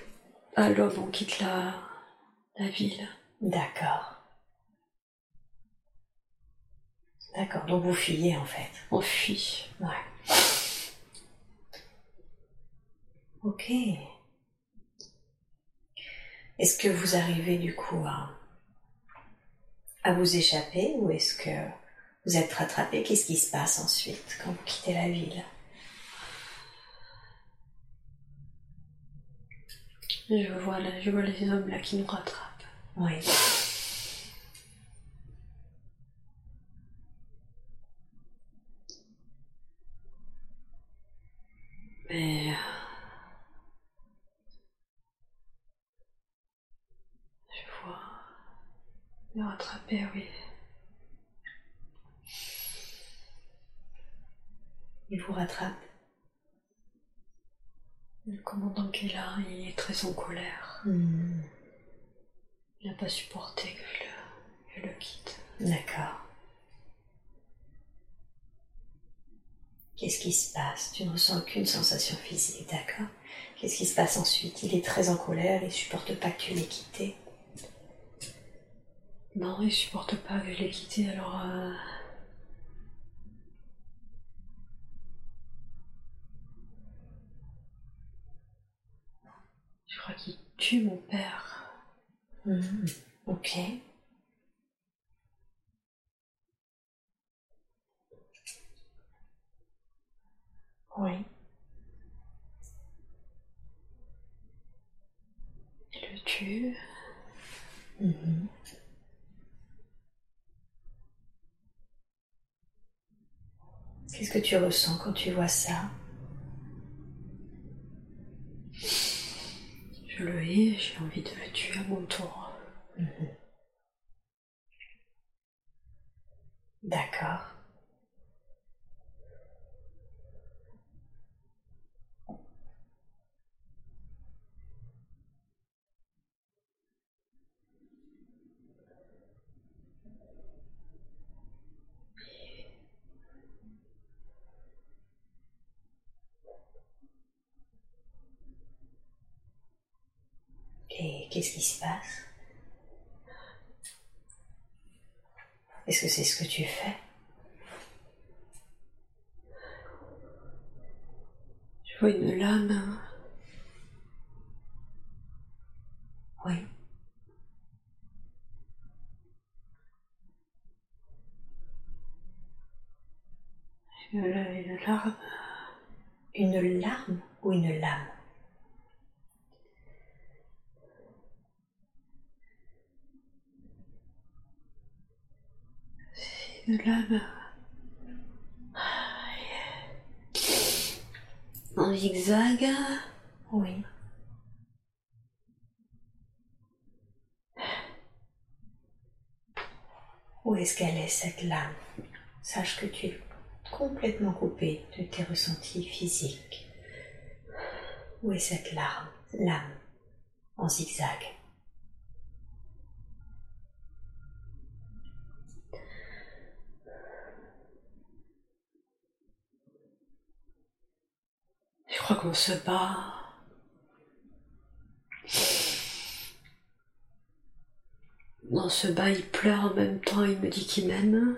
à l'aube, on quitte la, la ville. D'accord. D'accord, donc vous fuyez en fait. On fuit. Ouais. Ok. Est-ce que vous arrivez du coup à, à vous échapper ou est-ce que vous êtes rattrapé? Qu'est-ce qui se passe ensuite quand vous quittez la ville? Je vois, là, je vois les hommes là qui nous rattrapent. Oui. Mais. Je vois. Les rattraper, oui. Il vous rattrape Le commandant qui est là, il est très en colère. Hmm, Il n'a pas supporté que je le, je le quitte. D'accord. Qu'est-ce qui se passe? Tu ne ressens aucune sensation physique, d'accord? Qu'est-ce qui se passe ensuite? Il est très en colère, il supporte pas que tu l'aies quitté. Non, il supporte pas que je l'ai quitté, alors. euh, Je crois qu'il tue mon père. Hmm, Ok. Oui. Le tue. Mhm. Qu'est-ce que tu ressens quand tu vois ça? Le j'ai envie de le tuer à mon tour. D'accord. Et qu'est-ce qui se passe? Est-ce que c'est ce que tu fais? Je vois une lame. Oui. Une, une larme. Une larme ou une lame? Une lame. En zigzag. Oui. Où est-ce qu'elle est cette lame? Sache que tu es complètement coupé de tes ressentis physiques. Où est cette larme Lame? En zigzag. Je crois qu'on se bat. On se bat, il pleure en même temps, il me dit qu'il m'aime.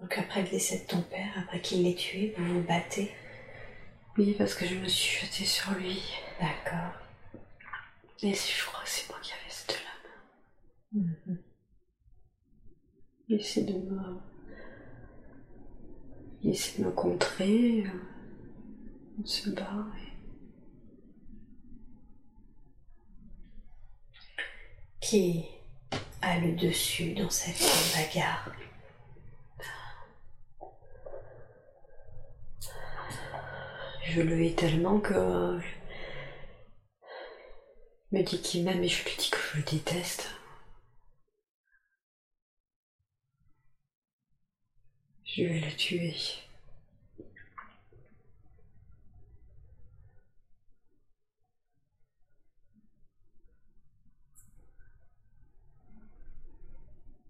Donc après le décès de ton père, après qu'il l'ait tué, vous vous battez? Oui, parce que je me suis jetée sur lui. D'accord. Et je crois que c'est moi qui avais cette lame. Mhm. Il essaie de me. il essaie de me contrer. On se bat. Qui a le dessus dans cette bagarre Je le hais tellement que me dit qu'il m'aime et je lui dis que je le déteste. Je vais le tuer.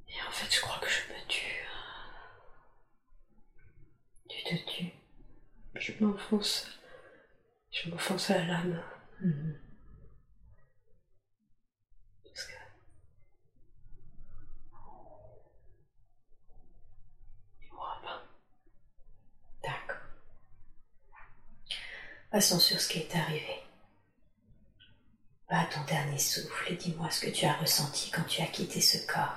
Et en fait, je crois que je me tue. Tu te tues. Je m'enfonce. Je m'enfonce à la lame. Mhm. Passons sur ce qui est arrivé. À ton dernier souffle et dis-moi ce que tu as ressenti quand tu as quitté ce corps.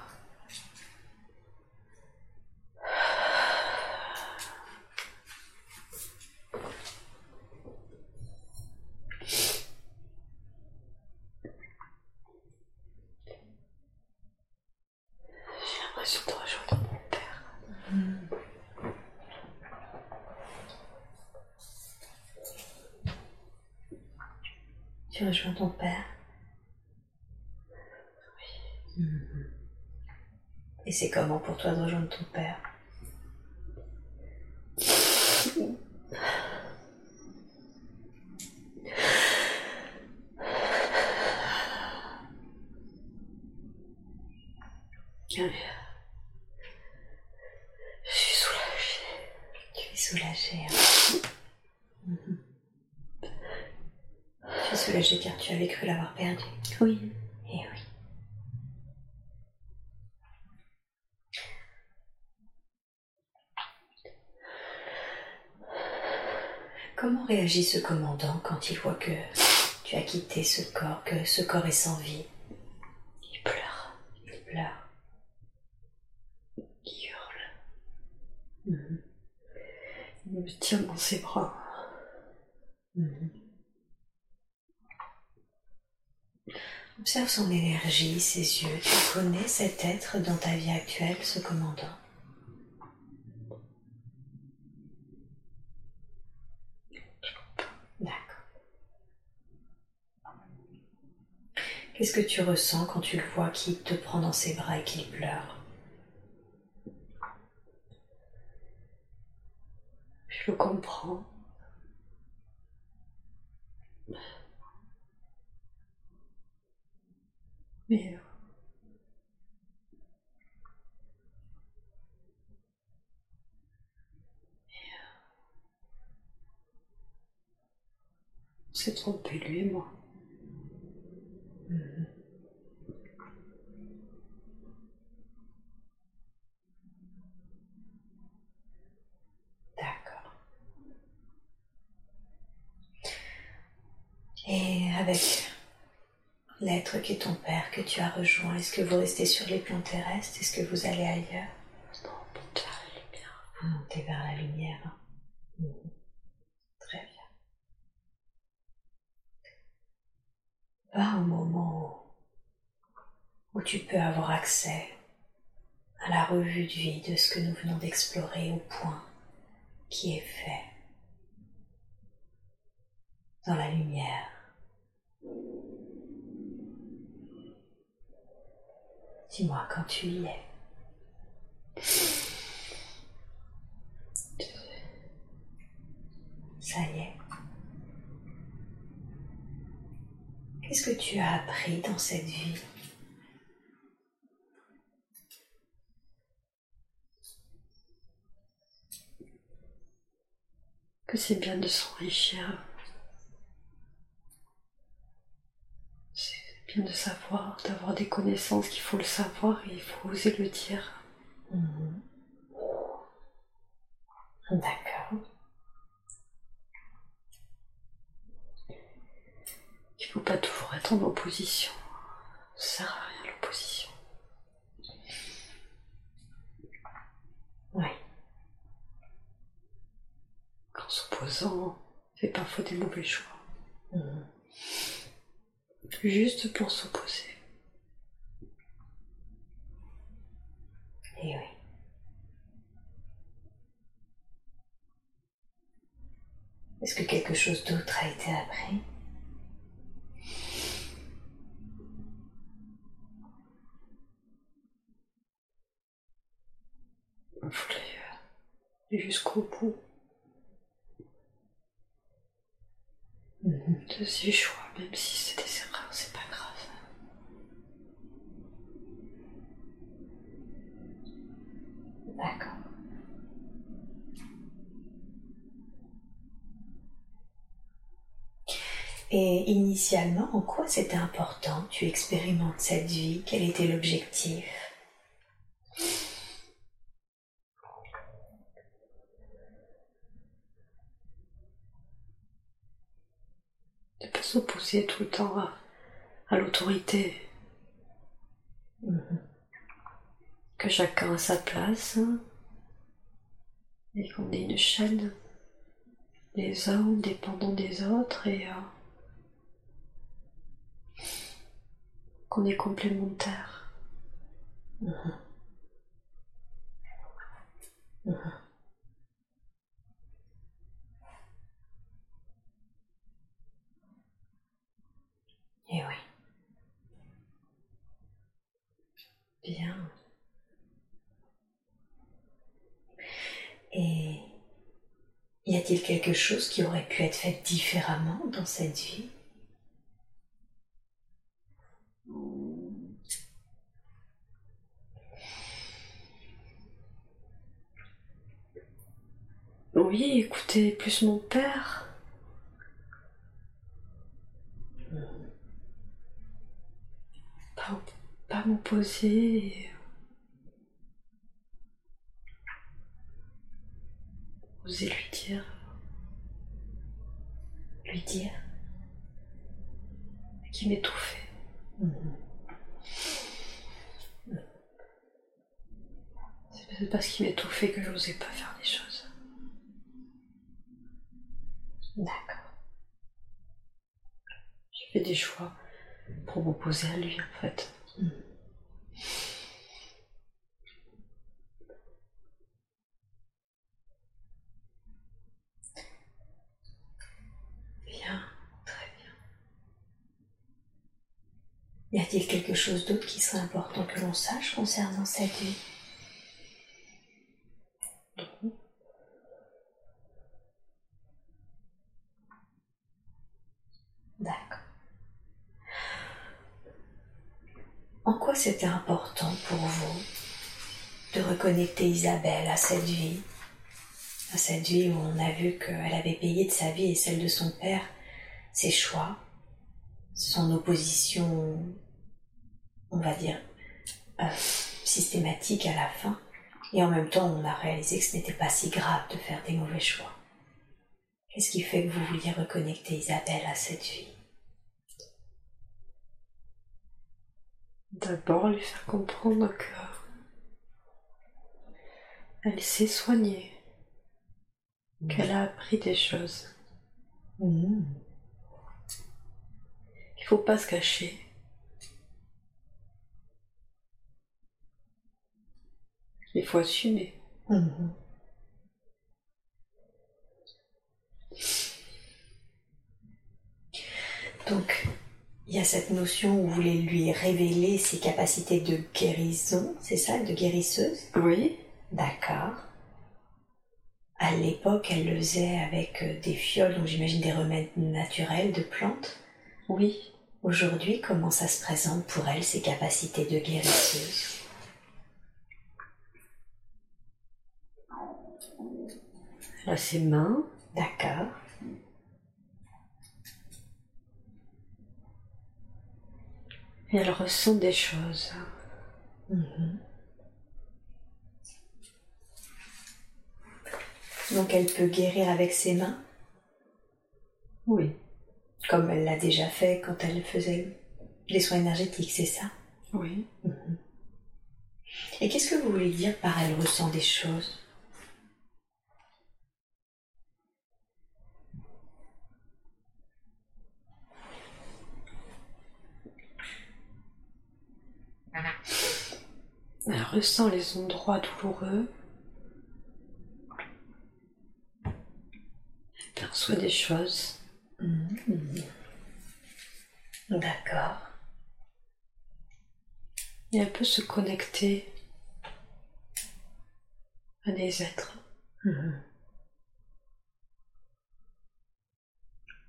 Tu rejoins ton père. Oui. Mhm. Et c'est comment pour toi de rejoindre ton père Je suis soulagée. Tu es soulagée. Hein soulagée car tu avais cru l'avoir perdu. Oui. Et eh oui. Ce commandant quand il voit que tu as quitté ce corps, que ce corps est sans vie Il pleure. Il pleure. Il hurle. Mhm. Il me tient dans ses bras. Mhm. Observe son énergie, ses yeux. Tu connais cet être dans ta vie actuelle, ce commandant D'accord. Qu'est-ce que tu ressens quand tu le vois qui te prend dans ses bras et qu'il pleure Je le comprends. Mais on s'est trompé, lui et moi. D'accord. Et avec l'être qui est ton père, que tu as rejoint Est-ce que vous restez sur les plans terrestres? Est-ce que vous allez ailleurs? Non, montez vers la lumière. Montez vers la lumière. Mhm. Très bien. Au moment où tu peux avoir accès à la revue de vie de ce que nous venons d'explorer au point qui est fait dans la lumière. Dis-moi quand tu y es. Ça y est. Qu'est-ce que tu as appris dans cette vie? Que c'est bien de s'enrichir bien de savoir, d'avoir des connaissances qu'il faut le savoir et il faut oser le dire. Mhm. D'accord. Il ne faut pas toujours être en opposition. Ça sert à rien l'opposition. Oui. parfois des mauvais choix. Mhm. Juste pour s'opposer. Et oui. Est-ce que quelque chose d'autre a été appris? Euh, jusqu'au bout Mhm. de ses choix, même si c'est des erreurs, c'est pas grave. D'accord. Et initialement, en quoi c'était important Tu expérimentes cette vie? Quel était l'objectif De pas s'opposer tout le temps à, à l'autorité. Mhm. Que chacun a sa place. Et qu'on est une chaîne des uns dépendant des autres et euh, qu'on est complémentaires. Mhm. Mhm. Et oui. Bien. Et y a-t-il quelque chose qui aurait pu être fait différemment dans cette vie? Oui, écoutez, plus mon père. Pas, m'opposer. et Oser lui dire. Lui dire qui m'étouffait. Mhm. C'est parce qu'il m'étouffait que j'osais pas faire des choses. D'accord. J'ai fait des choix pour m'opposer à lui en fait. Bien, très bien. Y a-t-il quelque chose d'autre qui serait important que l'on sache concernant cette vie? En quoi c'était important pour vous de reconnecter Isabelle à cette vie À cette vie où on a vu qu'elle avait payé de sa vie et celle de son père ses choix, son opposition, on va dire, euh, systématique à la fin. Et en même temps, on a réalisé que ce n'était pas si grave de faire des mauvais choix? Qu'est-ce qui fait que vous vouliez reconnecter Isabelle à cette vie? D'abord lui faire comprendre que elle s'est soignée, qu'elle a appris des choses. Mhm. Il faut pas se cacher. Il faut assumer. Mhm. Donc, il y a cette notion où vous voulez lui révéler ses capacités de guérison, c'est ça, de guérisseuse? Oui. D'accord. À l'époque, elle le faisait avec euh, des fioles, donc j'imagine des remèdes naturels de plantes? Oui. Aujourd'hui, comment ça se présente pour elle, ses capacités de guérisseuse? Elle a ses mains. D'accord. Et elle ressent des choses. Mhm. Donc elle peut guérir avec ses mains, Oui. comme elle l'a déjà fait quand elle faisait des soins énergétiques, c'est ça? Oui. Et qu'est-ce que vous voulez dire par elle ressent des choses? Elle ressent les endroits douloureux. Elle perçoit des choses. Mhm. D'accord. Et elle peut se connecter à des êtres. Mhm.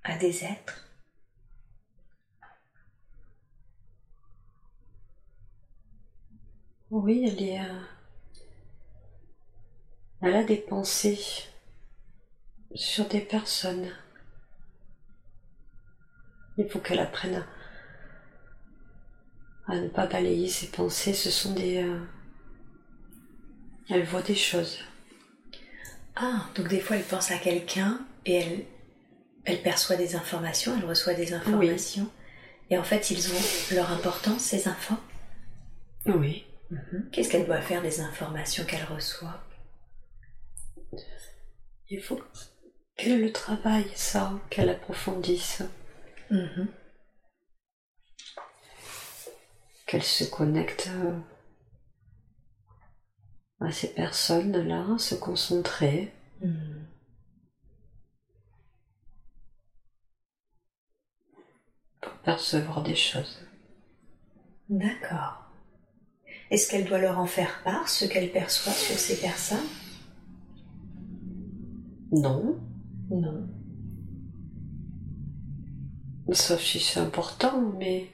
À des êtres. Oui, elle est. euh, Elle a des pensées sur des personnes. Il faut qu'elle apprenne à, à ne pas balayer ses pensées. Ce sont des. euh, Elle voit des choses. Ah, donc des fois elle pense à quelqu'un et elle, elle perçoit des informations, elle reçoit des informations. Et en fait, ils ont leur importance, ces infos? Oui. Mhm. Qu'est-ce qu'elle doit faire des informations qu'elle reçoit? Il faut qu'elle le travaille, ça, qu'elle approfondisse, Mhm. qu'elle se connecte euh, à ces personnes-là, se concentrer. Mhm. pour percevoir des choses. D'accord. Est-ce qu'elle doit leur en faire part, ce qu'elle perçoit sur ces personnes? Non, Non. sauf si c'est important, mais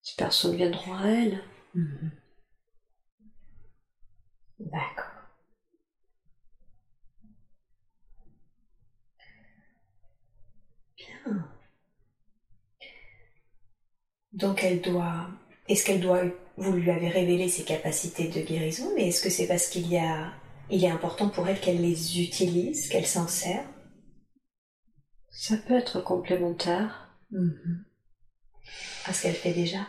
ces personnes viendront à elle. Mhm. D'accord. Bien. Donc elle doit... Est-ce qu'elle doit... Vous lui avez révélé ses capacités de guérison, mais est-ce que c'est parce qu'il y a... Il est important pour elle qu'elle les utilise, qu'elle s'en sert? Ça peut être complémentaire. À ce qu'elle fait déjà?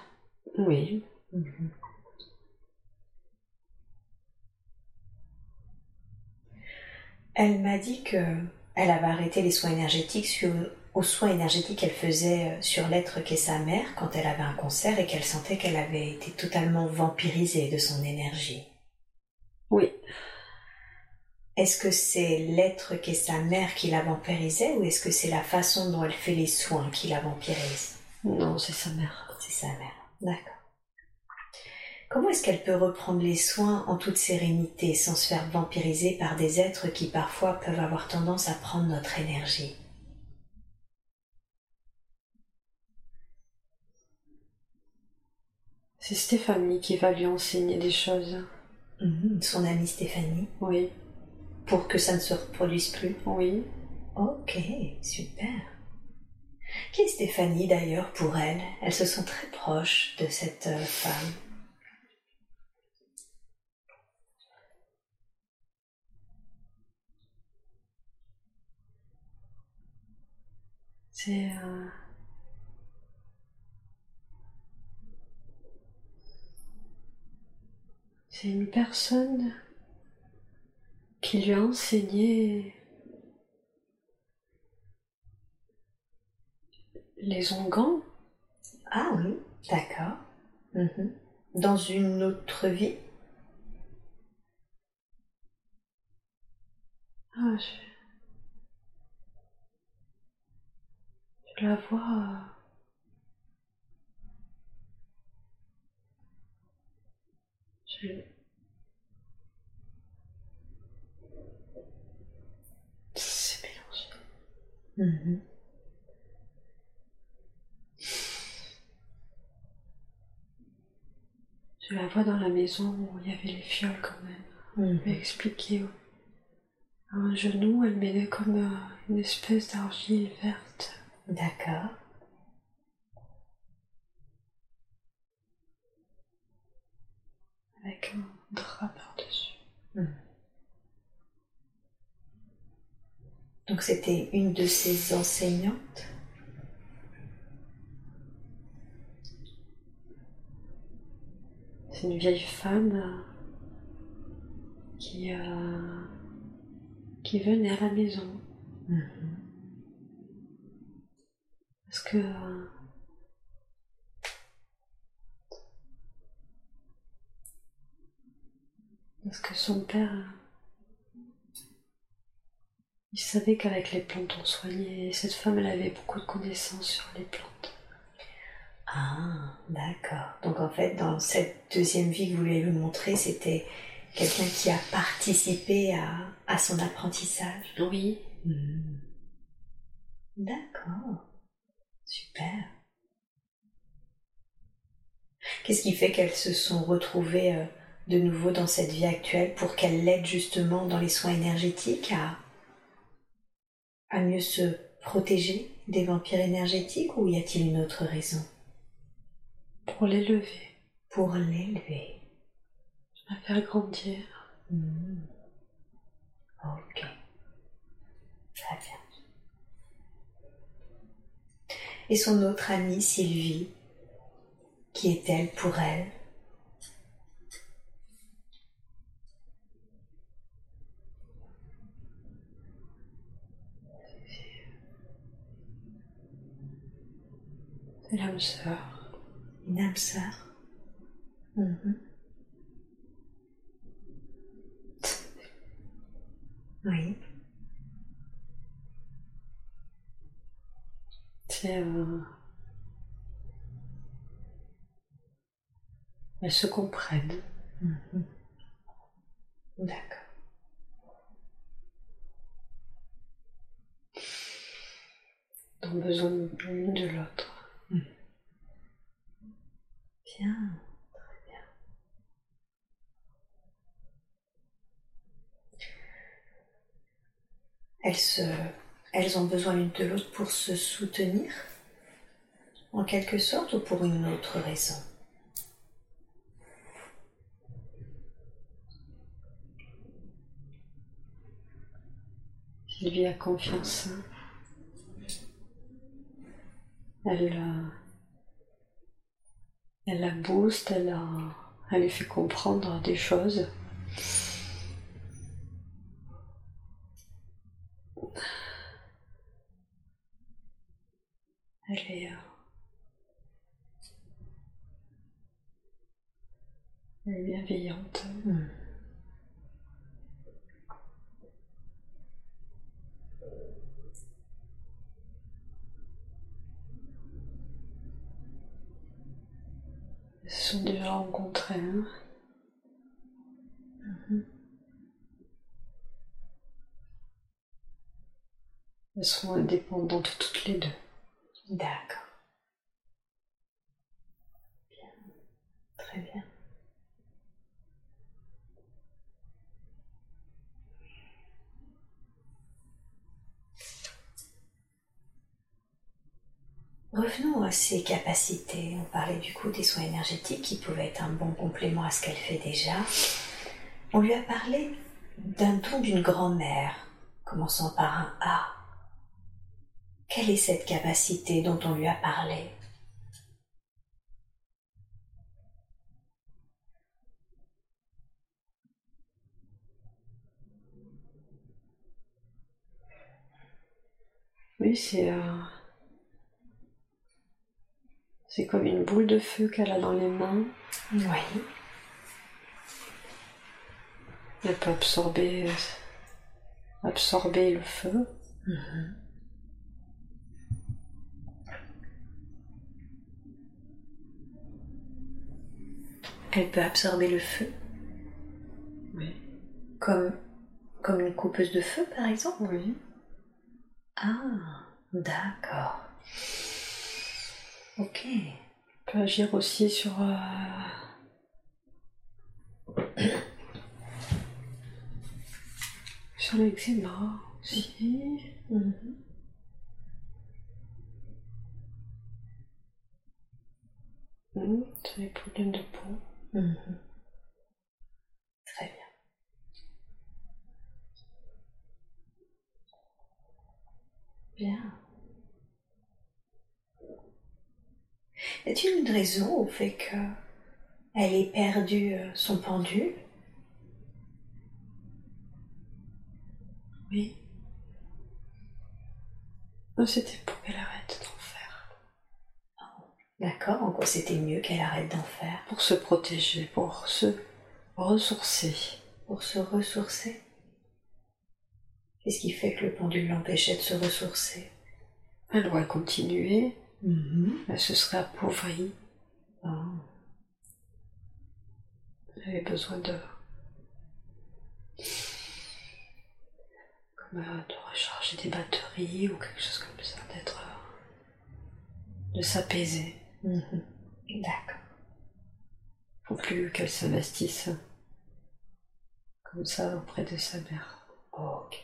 Oui, Elle m'a dit que elle avait arrêté les soins énergétiques sur, aux soins énergétiques qu'elle faisait euh, sur l'être qu'est sa mère quand elle avait un cancer et qu'elle sentait qu'elle avait été totalement vampirisée de son énergie. oui. Est-ce que c'est l'être qu'est sa mère qui la vampirisait ou est-ce que c'est la façon dont elle fait les soins qui la vampirise? Non, c'est sa mère. C'est sa mère. D'accord. Comment est-ce qu'elle peut reprendre les soins en toute sérénité sans se faire vampiriser par des êtres qui parfois peuvent avoir tendance à prendre notre énergie? C'est Stéphanie qui va lui enseigner des choses. Mhm, Son amie Stéphanie, Oui, pour que ça ne se reproduise plus. oui. Ok, super. Qui est Stéphanie d'ailleurs pour elle? Elle se sent très proche de cette euh, femme. C'est. euh, C'est une personne qui lui a enseigné les onguents. Ah oui, d'accord. Mhm. Dans une autre vie Ah, je... je la vois. euh, Je... C'est mélangé. Je la vois dans la maison où il y avait les fioles quand même. Mhm. Elle m'a expliqué. À un genou, elle met comme euh, une espèce d'argile verte. D'accord. Avec un drap par-dessus. Donc c'était une de ses enseignantes C'est une vieille femme euh, qui, euh, qui venait à la maison. Parce que Parce que son père, il savait qu'avec les plantes on soignait. Et cette femme, elle avait beaucoup de connaissances sur les plantes. Ah, d'accord. Donc en fait, dans cette deuxième vie que vous voulez lui montrer, c'était quelqu'un qui a participé à, à son apprentissage. Oui. Hmm. D'accord. Super. Qu'est-ce qui fait qu'elles se sont retrouvées euh, de nouveau dans cette vie actuelle pour qu'elles l'aident justement dans les soins énergétiques à, à mieux se protéger des vampires énergétiques ou y a-t-il une autre raison? Pour l'élever. Pour l'élever. La faire grandir. Hmm. Ok. Très bien. Et son autre amie Sylvie, qui est-elle pour elle? C'est l'âme sœur. Une âme sœur Mhm. Oui. Euh, Elles se comprennent. Mhm. D'accord. Ont besoin l'une de l'autre. Bien. Très bien. Elles, se, elles ont besoin l'une de l'autre pour se soutenir, en quelque sorte, ou pour une autre raison? Sylvie a confiance. Elle, euh, elle la booste, elle, la- elle lui fait comprendre des choses. Elle est, euh, elle est bienveillante. Hmm. Se sont déjà rencontrés. hein. Elles sont indépendantes toutes les deux. D'accord. Bien. Très bien. Revenons à ses capacités. On parlait du coup des soins énergétiques qui pouvaient être un bon complément à ce qu'elle fait déjà. On lui a parlé d'un don d'une grand-mère, commençant par un A. Quelle est cette capacité dont on lui a parlé? Oui, c'est comme une boule de feu qu'elle a dans les mains. Oui. Elle peut absorber absorber le feu. Elle peut absorber le feu, Oui. comme, comme une coupeuse de feu par exemple Oui. Ah, d'accord. Ok. Elle peut agir aussi sur euh, sur l'eczéma aussi. Mhm. Mhm, sur les problèmes de peau. Mhm. Très bien. Bien. Y a-t-il une raison au fait que elle ait perdu euh, son pendule Oui. C'était pour qu'elle arrête d'en faire. D'accord, en quoi c'était mieux qu'elle arrête d'en faire? Pour se protéger, pour se ressourcer. pour se ressourcer? Qu'est-ce qui fait que le pendule l'empêchait de se ressourcer? Elle doit continuer. Elle se serait appauvrie. Elle avait besoin de. comme euh, de recharger des batteries ou quelque chose comme ça, d'être. euh, de s'apaiser. Mhm. D'accord. Faut plus qu'elle s'investisse comme ça auprès de sa mère. Ok.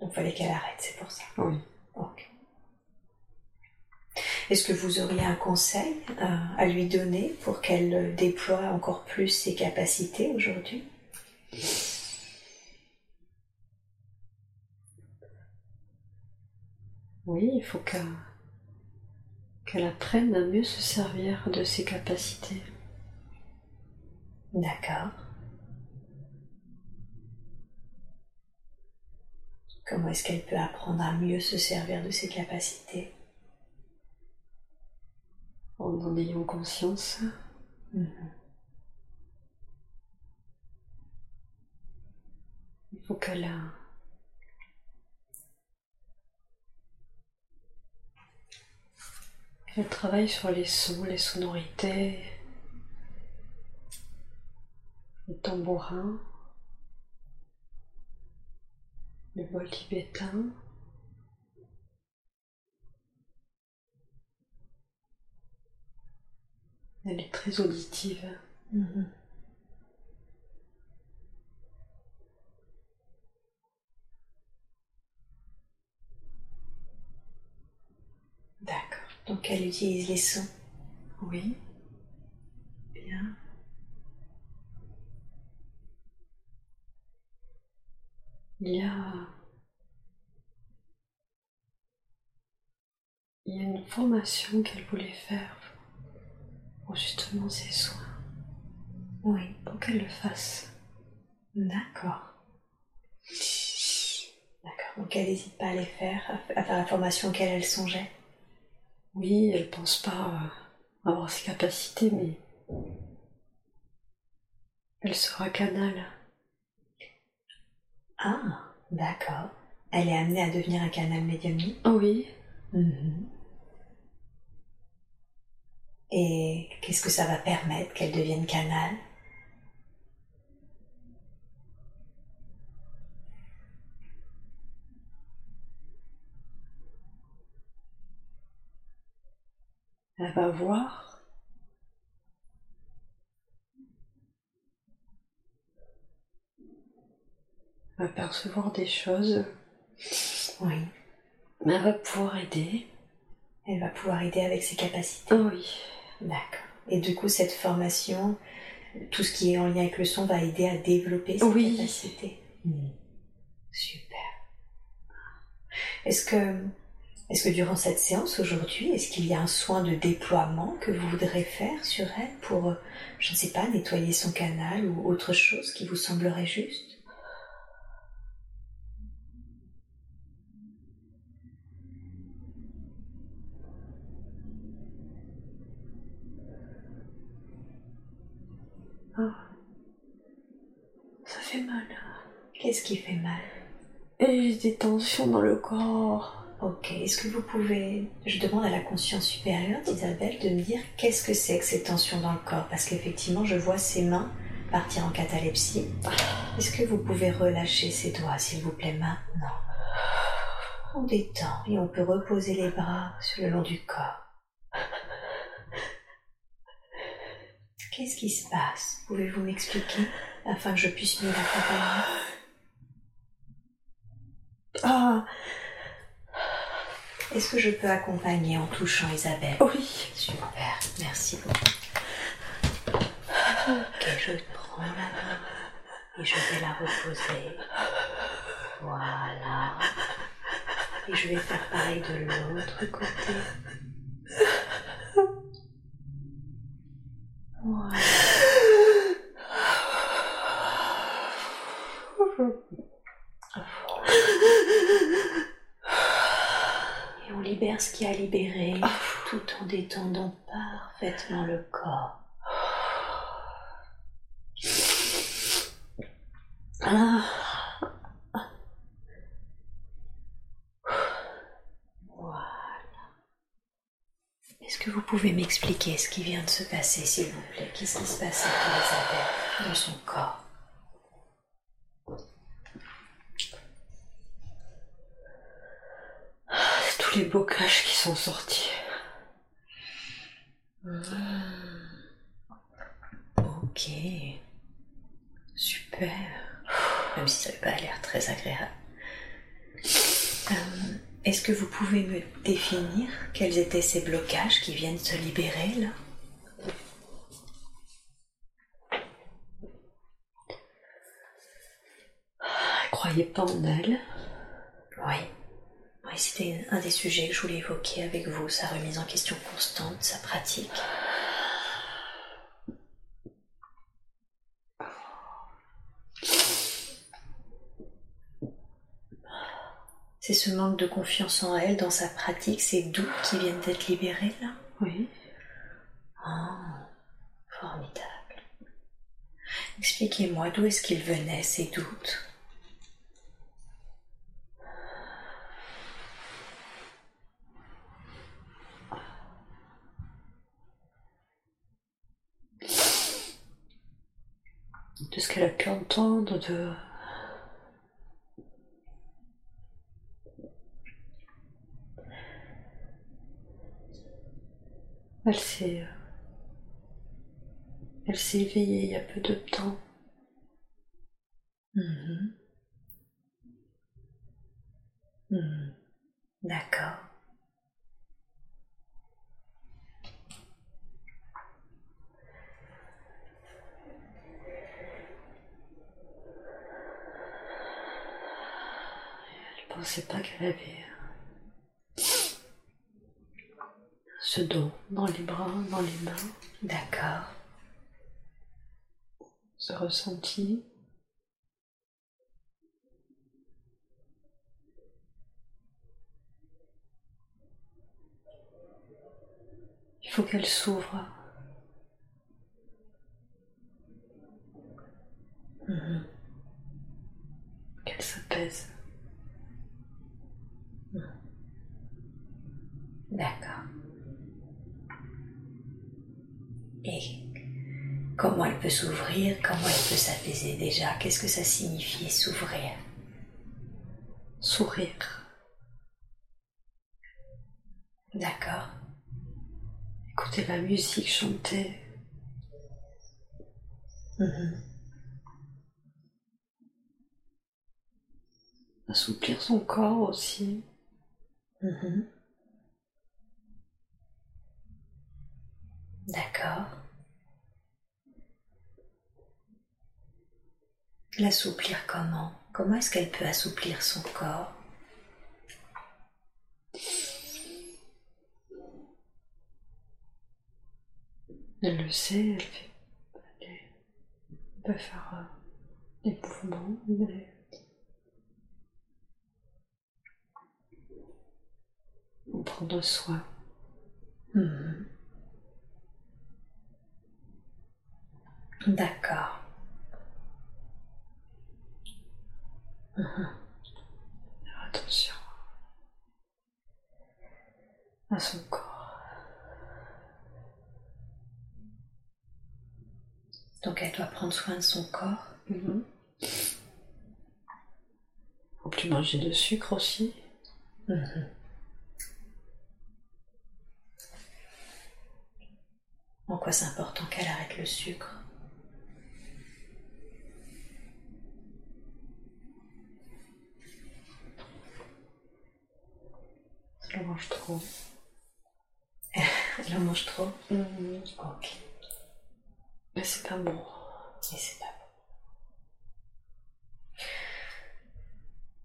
Donc fallait qu'elle arrête, c'est pour ça. Oui. Ok. Est-ce que vous auriez un conseil euh, à lui donner pour qu'elle déploie encore plus ses capacités aujourd'hui? Oui, il faut qu'elle qu'elle apprenne à mieux se servir de ses capacités. D'accord. Comment est-ce qu'elle peut apprendre à mieux se servir de ses capacités? En en ayant conscience. Mhm. Il faut qu'elle travaille sur les sons, les sonorités, le tambourin, le bol tibétain. Elle est très auditive. Mhm. D'accord. Donc elle utilise les sons. Oui. Bien. Il y a. Il y a une formation qu'elle voulait faire pour justement ses soins, Oui. pour qu'elle le fasse. D'accord. D'accord. Donc elle n'hésite pas à les faire, à faire la formation auquel elle songeait. Oui, elle pense pas euh, avoir ses capacités, mais elle sera canal. Ah, d'accord. Elle est amenée à devenir un canal médiumnique? Oui, Mhm. Et qu'est-ce que ça va permettre qu'elle devienne canal elle va voir. Elle va percevoir des choses, Oui. mais elle va pouvoir aider. Elle va pouvoir aider avec ses capacités. Ah oui. D'accord. Et du coup, cette formation, tout ce qui est en lien avec le son va aider à développer ses Oui. capacités. Hmm. Super. Est-ce que, est-ce que durant cette séance aujourd'hui, est-ce qu'il y a un soin de déploiement que vous voudrez faire sur elle pour, euh, je ne sais pas, nettoyer son canal ou autre chose qui vous semblerait juste? Fait mal. Qu'est-ce qui fait mal? J'ai des tensions dans le corps. Ok, est-ce que vous pouvez, je demande à la conscience supérieure d'Isabelle de me dire qu'est-ce que c'est que ces tensions dans le corps? Parce qu'effectivement, je vois ses mains partir en catalepsie. Est-ce que vous pouvez relâcher ses doigts, s'il vous plaît, maintenant? On détend et on peut reposer les bras sur le long du corps. Qu'est-ce qui se passe? Pouvez-vous m'expliquer? Afin que je puisse mieux l'accompagner Ah Est-ce que je peux accompagner en touchant Isabelle? Oui. Super, merci beaucoup. Ok, je prends la main et je vais la reposer. Voilà. Et je vais faire pareil de l'autre côté. Voilà. Et on libère ce qui a libéré tout en détendant parfaitement le corps. Voilà. Est-ce que vous pouvez m'expliquer ce qui vient de se passer, s'il vous plaît? Qu'est-ce qui se passe avec Elisabeth dans son corps? Tous les bocages qui sont sortis. Ok. Super. Même si ça n'a pas l'air très agréable. Euh, Est-ce que vous pouvez me définir quels étaient ces blocages qui viennent se libérer là? Elle croyait pas en elle. Oui. Oui, c'était un des sujets que je voulais évoquer avec vous, sa remise en question constante, sa pratique. C'est ce manque de confiance en elle, dans sa pratique, ces doutes qui viennent d'être libérés là? Oui. Ah, formidable. Expliquez-moi d'où est-ce qu'ils venaient, ces doutes? De ce qu'elle a pu entendre, de. Elle s'est. Elle s'est éveillée il y a peu de temps. Mhm. Mhm. D'accord. Je pensais pas qu'elle avait ce don dans les bras, dans les mains, D'accord. ce ressenti. Il faut qu'elle s'ouvre. Mhm. qu'elle s'apaise. D'accord. Et comment elle peut s'ouvrir? Comment elle peut s'apaiser déjà? Qu'est-ce que ça signifie s'ouvrir? Sourire. D'accord. Écouter la musique, chanter. Mhm. Assouplir son corps aussi. Mhm. D'accord. L'assouplir comment? Comment est-ce qu'elle peut assouplir son corps? Elle le sait, elle, fait, elle, peut faire euh, des mouvements, mais soin. Mhm. D'accord. Faire attention à son corps. Donc elle doit prendre soin de son corps. Mhm. Faut plus manger de sucre aussi. Mhm. En quoi c'est important qu'elle arrête le sucre? Je le mange trop. Elle en mange trop. Ok. Mais c'est pas bon. Et c'est pas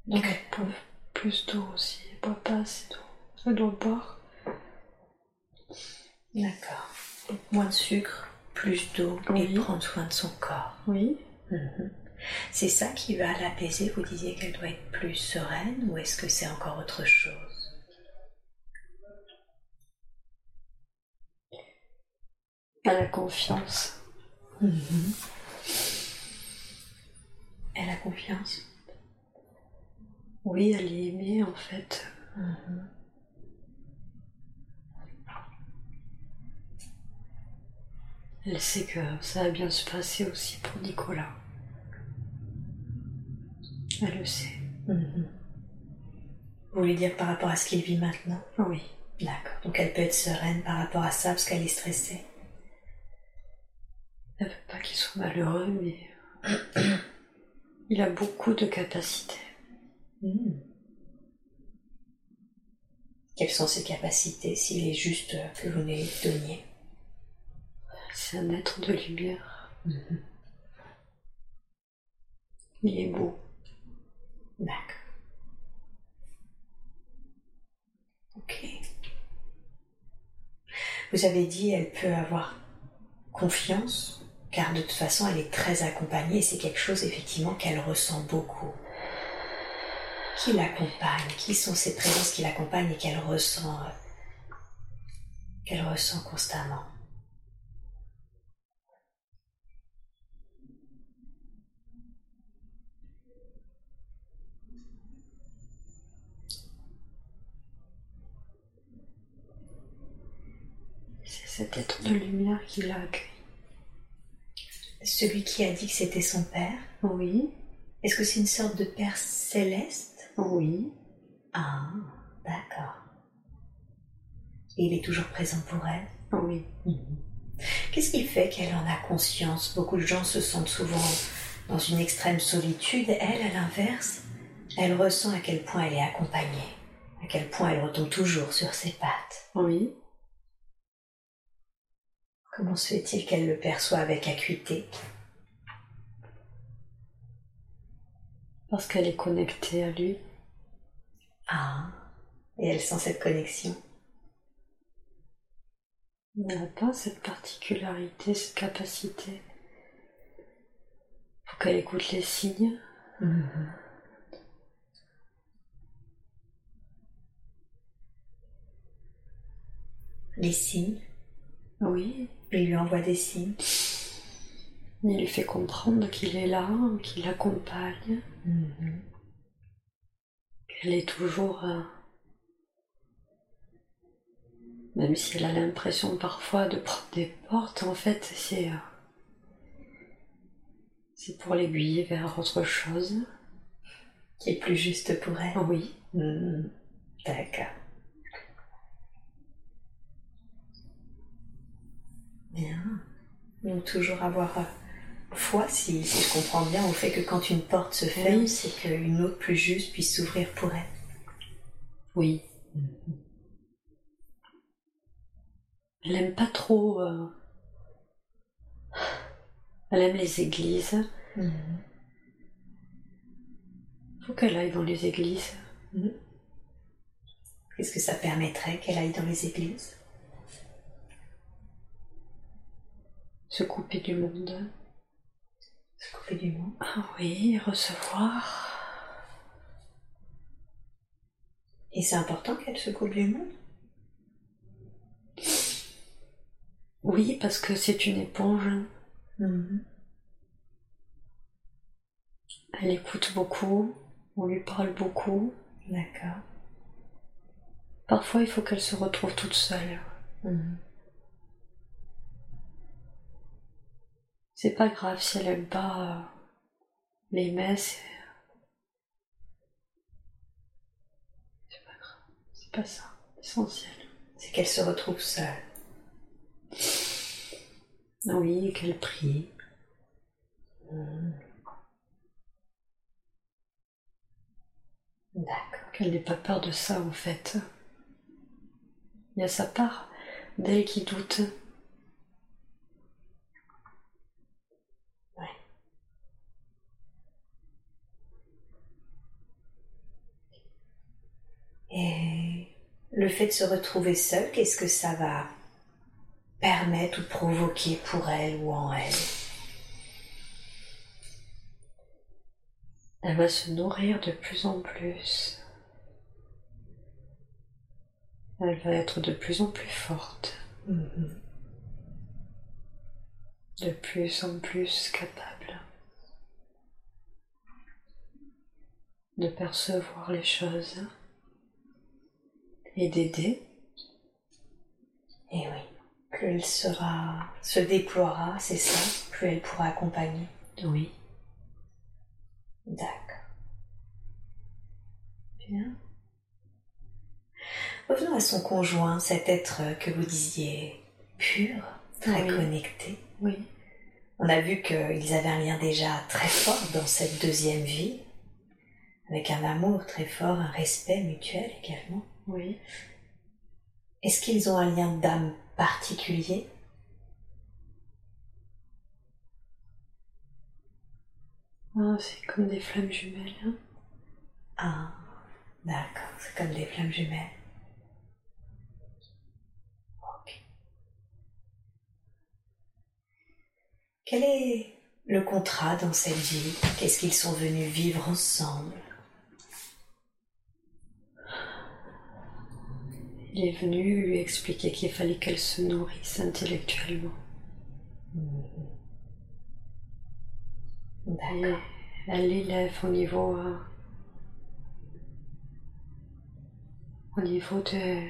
Donc elle boit plus d'eau aussi. Elle boit pas assez d'eau. Elle doit boire. bon. D'accord. Moins de sucre, plus d'eau et prendre soin de son corps. Oui. Mhm. C'est ça qui va l'apaiser? Vous disiez qu'elle doit être plus sereine ou est-ce que c'est encore autre chose? À la confiance. Mhm. Elle a confiance Oui, elle est aimée en fait. Mhm. Elle sait que ça va bien se passer aussi pour Nicolas. Elle le sait. Mhm. Vous voulez dire par rapport à ce qu'il vit maintenant? Oui. D'accord. Donc elle peut être sereine par rapport à ça parce qu'elle est stressée. Qu'il soit malheureux, mais il a beaucoup de capacités. Mhm. Quelles sont ses capacités s'il est juste que vous les donniez C'est un être de lumière. Mhm. Il est beau. D'accord. Ok. Vous avez dit elle peut avoir confiance, car de toute façon elle est très accompagnée et c'est quelque chose effectivement qu'elle ressent beaucoup. Qui l'accompagne? Qui sont ces présences qui l'accompagnent et qu'elle ressent, euh, qu'elle ressent constamment? C'est cet être de lumière qui l'a accueilli. Celui qui a dit que c'était son père, Oui, est-ce que c'est une sorte de père céleste? Oui, Ah, d'accord. Et il est toujours présent pour elle? Oui. Qu'est-ce qui fait qu'elle en a conscience? Beaucoup de gens se sentent souvent dans une extrême solitude. Elle, à l'inverse, elle ressent à quel point elle est accompagnée, à quel point elle retombe toujours sur ses pattes. Oui, Comment se fait-il qu'elle le perçoit avec acuité? Parce qu'elle est connectée à lui. Ah, et elle sent cette connexion? Elle n'a pas cette particularité, cette capacité. Faut qu'elle écoute les signes. Les signes, Oui, il lui envoie des signes. il lui fait comprendre qu'il est là, qu'il l'accompagne, qu'elle est toujours... euh, Même si elle a l'impression parfois de prendre des portes, en fait, c'est... euh, C'est pour l'aiguiller vers autre chose. Qui est plus juste pour elle. Oui, Mhm. D'accord. Bien. Donc toujours avoir euh, foi, si, si je comprends bien, au fait que quand une porte se ferme, Oui. c'est qu'une autre plus juste puisse s'ouvrir pour elle. oui. Elle aime pas trop... euh, Elle aime les églises. Faut qu'elle aille dans les églises. Qu'est-ce que ça permettrait qu'elle aille dans les églises? Se couper du monde. Se couper du monde Ah oui, recevoir. Et c'est important qu'elle se coupe du monde? Oui, parce que c'est une éponge. Elle écoute beaucoup. On lui parle beaucoup. D'accord. Parfois, il faut qu'elle se retrouve toute seule. C'est pas grave si elle aime pas euh, les messes. C'est pas grave. C'est pas ça. Essentiel. C'est qu'elle se retrouve seule. Ah Oui, qu'elle prie. D'accord. Qu'elle n'ait pas peur de ça en fait. Il y a sa part d'elle qui doute. Et le fait de se retrouver seule, qu'est-ce que ça va permettre ou provoquer pour elle ou en elle? Elle va se nourrir de plus en plus. Elle va être de plus en plus forte, de plus en plus capable. de percevoir les choses et d'aider. Et oui, plus elle sera, se déploiera, c'est ça, plus elle pourra accompagner. Oui. D'accord. Bien. Revenons à son conjoint, cet être que vous disiez pur, très Oui. connecté. Oui. On a vu qu'ils avaient un lien déjà très fort dans cette deuxième vie, avec un amour très fort, un respect mutuel également. Oui. Est-ce qu'ils ont un lien d'âme particulier? Ah, c'est comme des flammes jumelles. hein. Ah, d'accord, c'est comme des flammes jumelles. Ok. Quel est le contrat dans cette vie? Qu'est-ce qu'ils sont venus vivre ensemble? Il est venu lui expliquer qu'il fallait qu'elle se nourrisse intellectuellement. D'accord. elle l'élève au niveau, euh, au niveau de,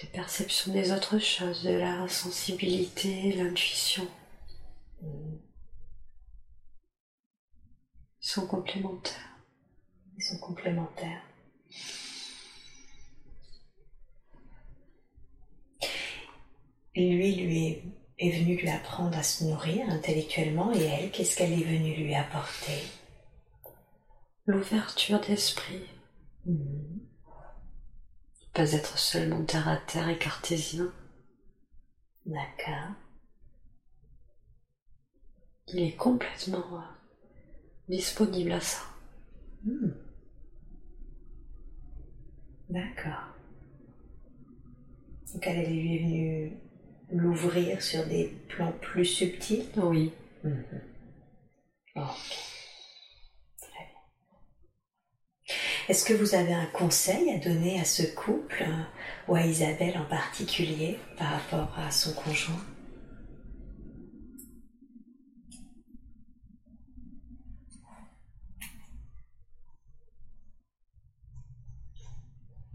des perceptions des autres choses, de la sensibilité, l'intuition. Mm. Ils sont complémentaires. Ils sont complémentaires. Lui, lui est, venu lui apprendre à se nourrir intellectuellement et elle, qu'est-ce qu'elle est venue lui apporter? L'ouverture d'esprit, Mhm. pas être seulement terre à terre et cartésien. D'accord. Il est complètement euh, disponible à ça. Hmm. D'accord. Donc elle, elle lui est venue l'ouvrir sur des plans plus subtils. Oui. Mhm. Ok. Très bien. Est-ce que vous avez un conseil à donner à ce couple, euh, ou à Isabelle en particulier, par rapport à son conjoint?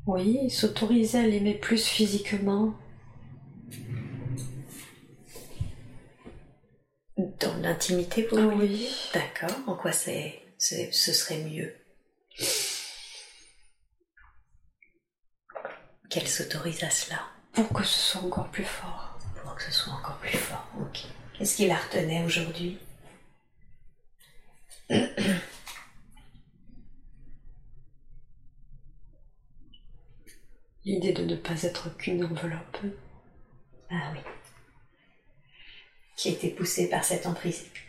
Oui, s'autoriser à l'aimer plus physiquement. Dans l'intimité, vous voulez Oui. dire? D'accord. En quoi c'est, c'est- ce serait mieux? Qu'elle s'autorise à cela Pour que ce soit encore plus fort. pour que ce soit encore plus fort. Ok. Qu'est-ce qui la retenait aujourd'hui? L'idée de ne pas être qu'une enveloppe. Ah oui. Qui a été poussée par cet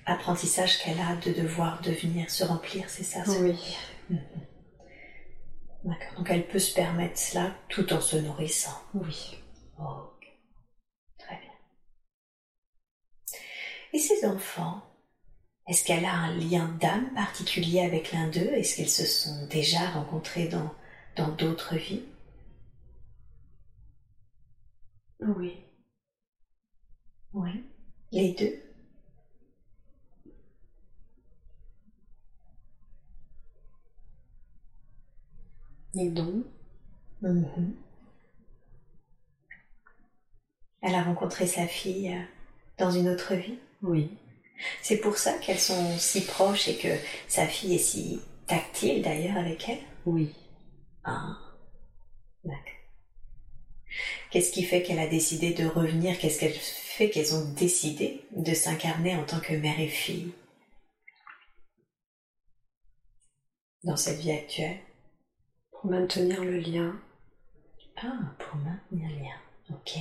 apprentissage qu'elle a de devoir devenir se remplir, c'est ça ce- Oui. D'accord. Donc elle peut se permettre cela tout en se nourrissant. Oui. Ok. Très bien. Et ses enfants Est-ce qu'elle a un lien d'âme particulier avec l'un d'eux? Est-ce qu'ils se sont déjà rencontrés dans dans d'autres vies? Oui. Oui. Les deux Et non. Mhm. Elle a rencontré sa fille euh, dans une autre vie. Oui. C'est pour ça qu'elles sont si proches et que sa fille est si tactile d'ailleurs avec elle. Oui. Ah, d'accord. Qu'est-ce qui fait qu'elle a décidé de revenir? Qu'est-ce qu'elle fait qu'elles ont décidé de s'incarner en tant que mère et fille dans cette vie actuelle Pour maintenir le lien. Ah, pour maintenir le lien. Ok.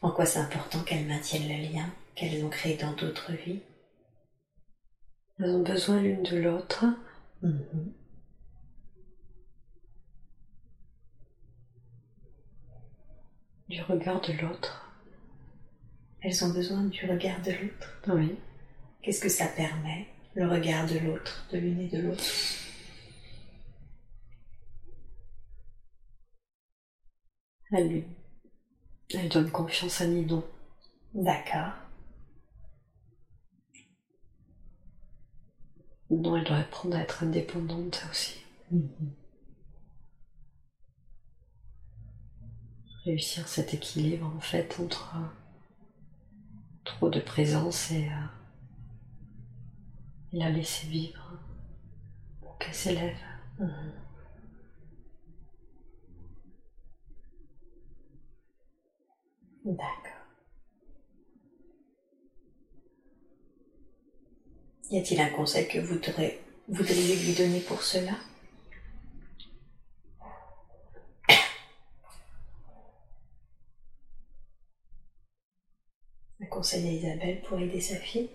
En quoi c'est important qu'elles maintiennent le lien qu'elles ont créé dans d'autres vies? Elles ont besoin l'une de l'autre. Mhm. Du regard de l'autre. Elles ont besoin du regard de l'autre. Oui. Qu'est-ce que ça permet, le regard de l'autre, de l'une et de l'autre? Elle lui. Elle donne confiance à Ninon. D'accord. Non, elle doit apprendre à être indépendante aussi. Mhm. Réussir cet équilibre en fait entre trop de présence et, euh, la laisser vivre pour qu'elle s'élève. Mhm. D'accord. Y a-t-il un conseil que vous voudriez lui donner pour cela Un conseil à Isabelle pour aider sa fille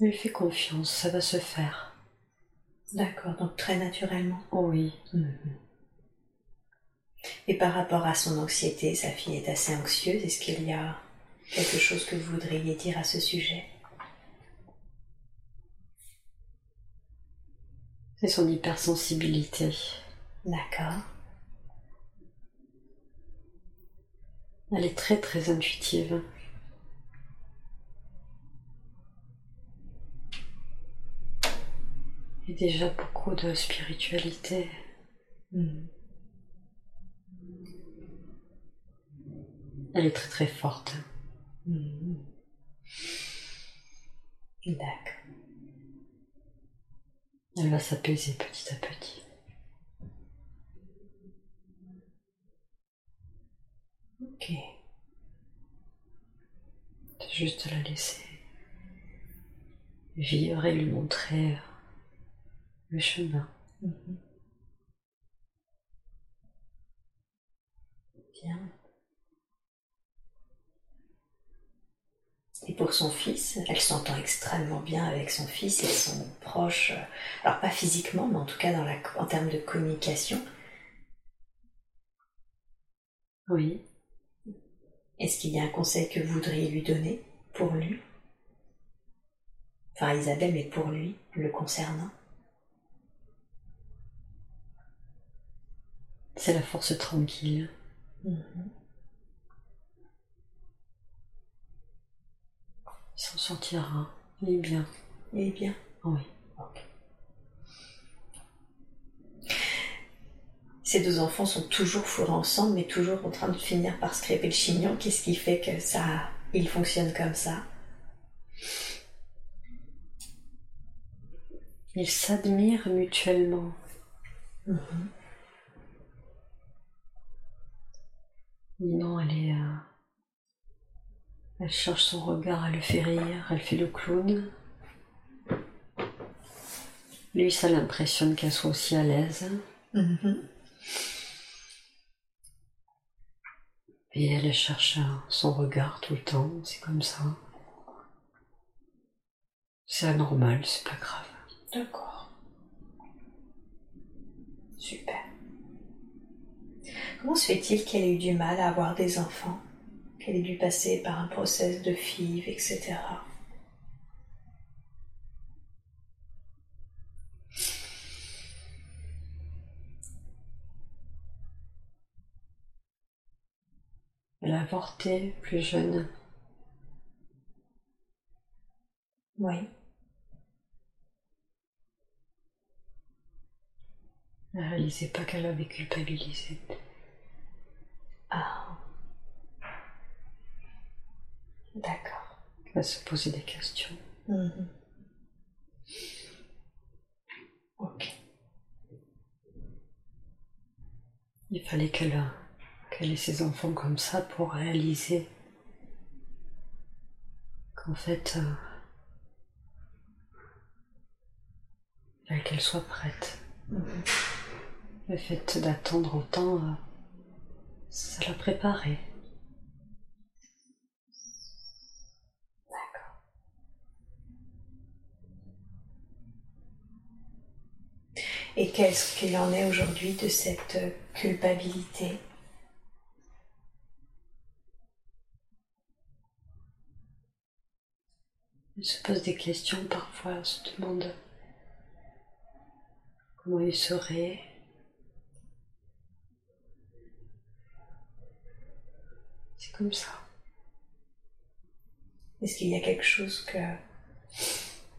Lui fais confiance, ça va se faire. D'accord, donc très naturellement. oui. Mhm. Et par rapport à son anxiété, sa fille est assez anxieuse. Est-ce qu'il y a quelque chose que vous voudriez dire à ce sujet? C'est son hypersensibilité. D'accord. Elle est très très intuitive. Et déjà beaucoup de spiritualité. Hmm. Elle est très très forte. Hmm. D'accord. Elle va s'apaiser petit à petit. Ok. Juste la laisser vivre et lui montrer le chemin. Mhm. Bien. Et pour son fils, elle s'entend extrêmement bien avec son fils, ils sont proches, euh, alors pas physiquement, mais en tout cas dans la, en termes de communication. Oui. Est-ce qu'il y a un conseil que vous voudriez lui donner pour lui? Enfin Isabelle, mais pour lui, le concernant? C'est la force tranquille. Mhm. Il s'en sortira. Il est bien. Il est bien Oui. Ces deux enfants sont toujours fourrés ensemble, mais toujours en train de finir par se le chignon. Qu'est-ce qui fait que ça, ils fonctionnent comme ça? Ils s'admirent mutuellement. Mhm. Non, elle est. Euh, elle cherche son regard, elle le fait rire, elle fait le clown. Lui, ça l'impressionne qu'elle soit aussi à l'aise. Mm-hmm. Et elle cherche son regard tout le temps, c'est comme ça. C'est anormal, c'est pas grave. D'accord. Super. Comment se fait-il qu'elle ait eu du mal à avoir des enfants? Qu'elle ait dû passer par un process de FIV, etc. Elle a plus jeune. Oui. Elle ne réalisait pas qu'elle avait culpabilisé. Ah. D'accord. va se poser des questions. Mhm. Ok. Il fallait qu'elle qu'elle ait ses enfants comme ça pour réaliser qu'en fait, euh, qu'elle soit prête. Mhm. Le fait d'attendre autant, euh, ça l'a préparée. Et qu'est-ce qu'il en est aujourd'hui de cette culpabilité? Elle se pose des questions parfois, elle se demande comment il serait. C'est comme ça. Est-ce qu'il y a quelque chose que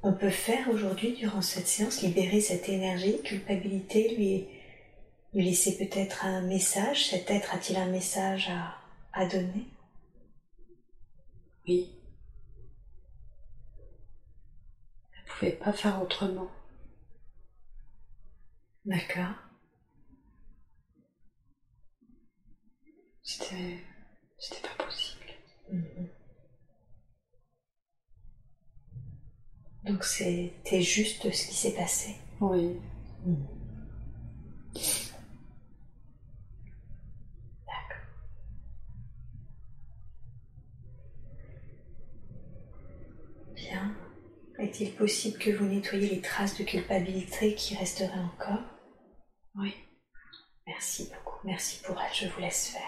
on peut faire aujourd'hui durant cette séance, libérer cette énergie, culpabilité, lui, lui laisser peut-être un message? Cet être a-t-il un message à, à donner? Oui. Pouvait pas faire autrement. D'accord. C'était. C'était pas possible. Mhm. Donc c'était juste ce qui s'est passé. Oui. Mhm. D'accord. Bien. Est-il possible que vous nettoyiez les traces de culpabilité qui resteraient encore? Oui. Merci beaucoup. Merci pour elle. Je vous laisse faire.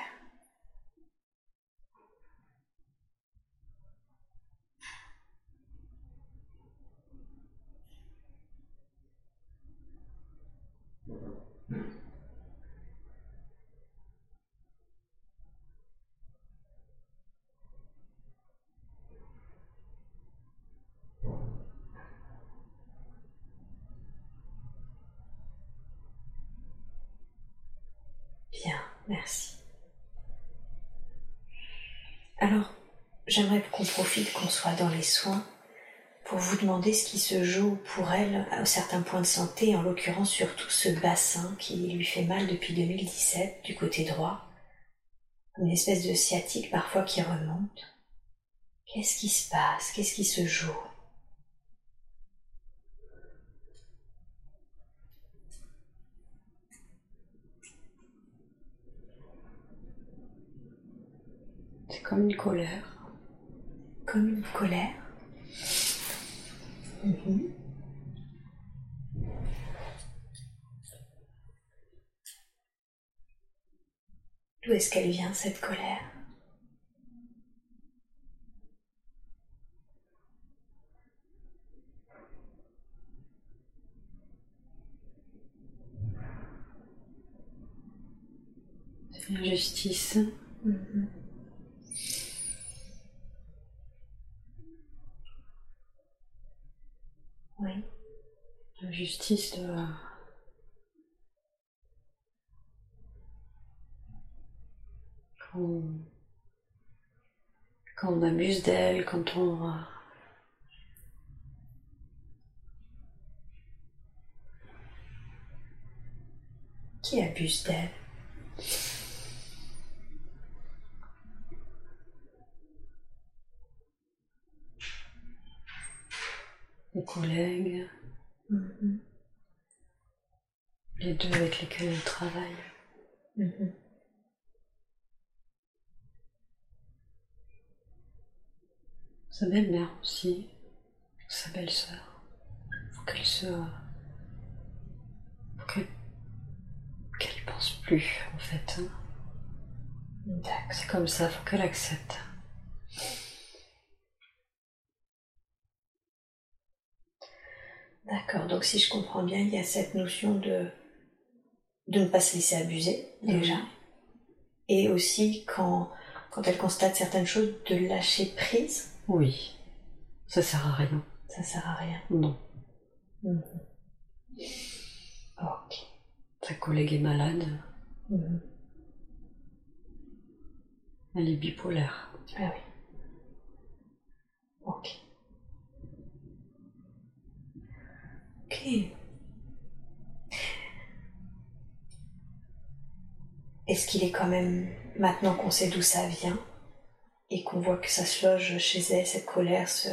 Bien, merci. Alors, j'aimerais qu'on profite qu'on soit dans les soins pour vous demander ce qui se joue pour elle à certains points de santé, en l'occurrence surtout ce bassin qui lui fait mal depuis 2017 du côté droit, une espèce de sciatique parfois qui remonte. Qu'est-ce qui se passe? Qu'est-ce qui se joue? C'est comme une colère. Comme une colère Mhm. D'où est-ce qu'elle vient cette colère? C'est l'injustice. Mhm. Oui. La justice de. Quand, quand on abuse d'elle, quand on. Qui abuse d'elle? Les collègues, mm-hmm. les deux avec lesquels elle travaille. Mm-hmm. Sa belle-mère aussi, sa belle-sœur. Faut qu'elle se. Faut qu'elle. qu'elle pense plus, en fait. Hein. C'est comme ça, faut qu'elle accepte. D'accord, donc si je comprends bien, il y a cette notion de, de ne pas se laisser abuser, déjà. Et aussi, quand, quand elle constate certaines choses, de lâcher prise. Oui, ça sert à rien. Ça sert à rien. Non. Mhm. Ok. Ta collègue est malade. Mhm. Elle est bipolaire. Ah oui. Ok. Ok. Est-ce qu'il est quand même, maintenant qu'on sait d'où ça vient, et qu'on voit que ça se loge chez elle, cette colère se,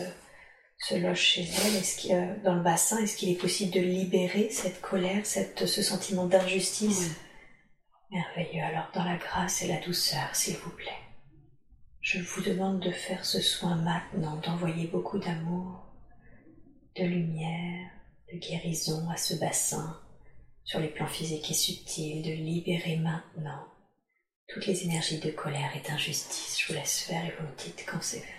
loge chez elle, est-ce qu'il, euh, dans le bassin, est-ce qu'il est possible de libérer cette colère, ce sentiment d'injustice? Merveilleux. Alors, dans la grâce et la douceur, s'il vous plaît, je vous demande de faire ce soin maintenant, d'envoyer beaucoup d'amour, de lumière, de guérison à ce bassin sur les plans physiques et subtils, de libérer maintenant toutes les énergies de colère et d'injustice. Je vous laisse faire et vous me dites quand c'est fait.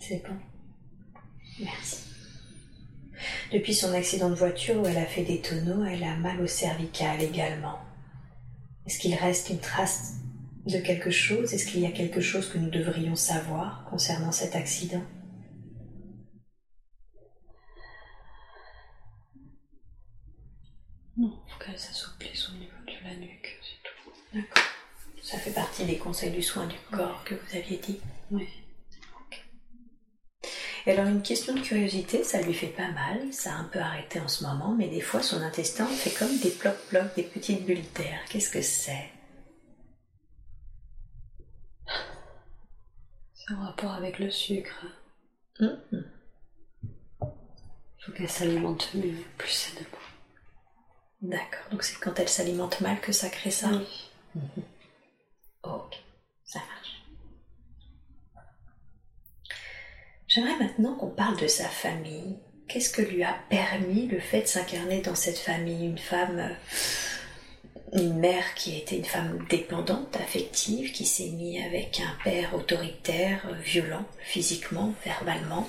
C'est bon. Merci. Depuis son accident de voiture où elle a fait des tonneaux, elle a mal au cervical également. Est-ce qu'il reste une trace de quelque chose? Est-ce qu'il y a quelque chose que nous devrions savoir concernant cet accident? Non, il faut qu'elle s'assouplisse au niveau de la nuque, c'est tout. D'accord. Ça fait partie des conseils du soin du corps que vous aviez dit Oui. Et alors une question de curiosité, ça lui fait pas mal, ça a un peu arrêté en ce moment, mais des fois son intestin fait comme des blocs-blocs, des petites bulles d'air. Qu'est-ce que c'est? C'est en rapport avec le sucre. Il faut qu'elle s'alimente mieux, plus sainement. D'accord, donc c'est quand elle s'alimente mal que ça crée ça? Oui. Ok, ça marche. J'aimerais maintenant qu'on parle de sa famille. Qu'est-ce que lui a permis le fait de s'incarner dans cette famille? Une femme, euh, une mère qui était une femme dépendante, affective, qui s'est mise avec un père autoritaire, euh, violent, physiquement, verbalement.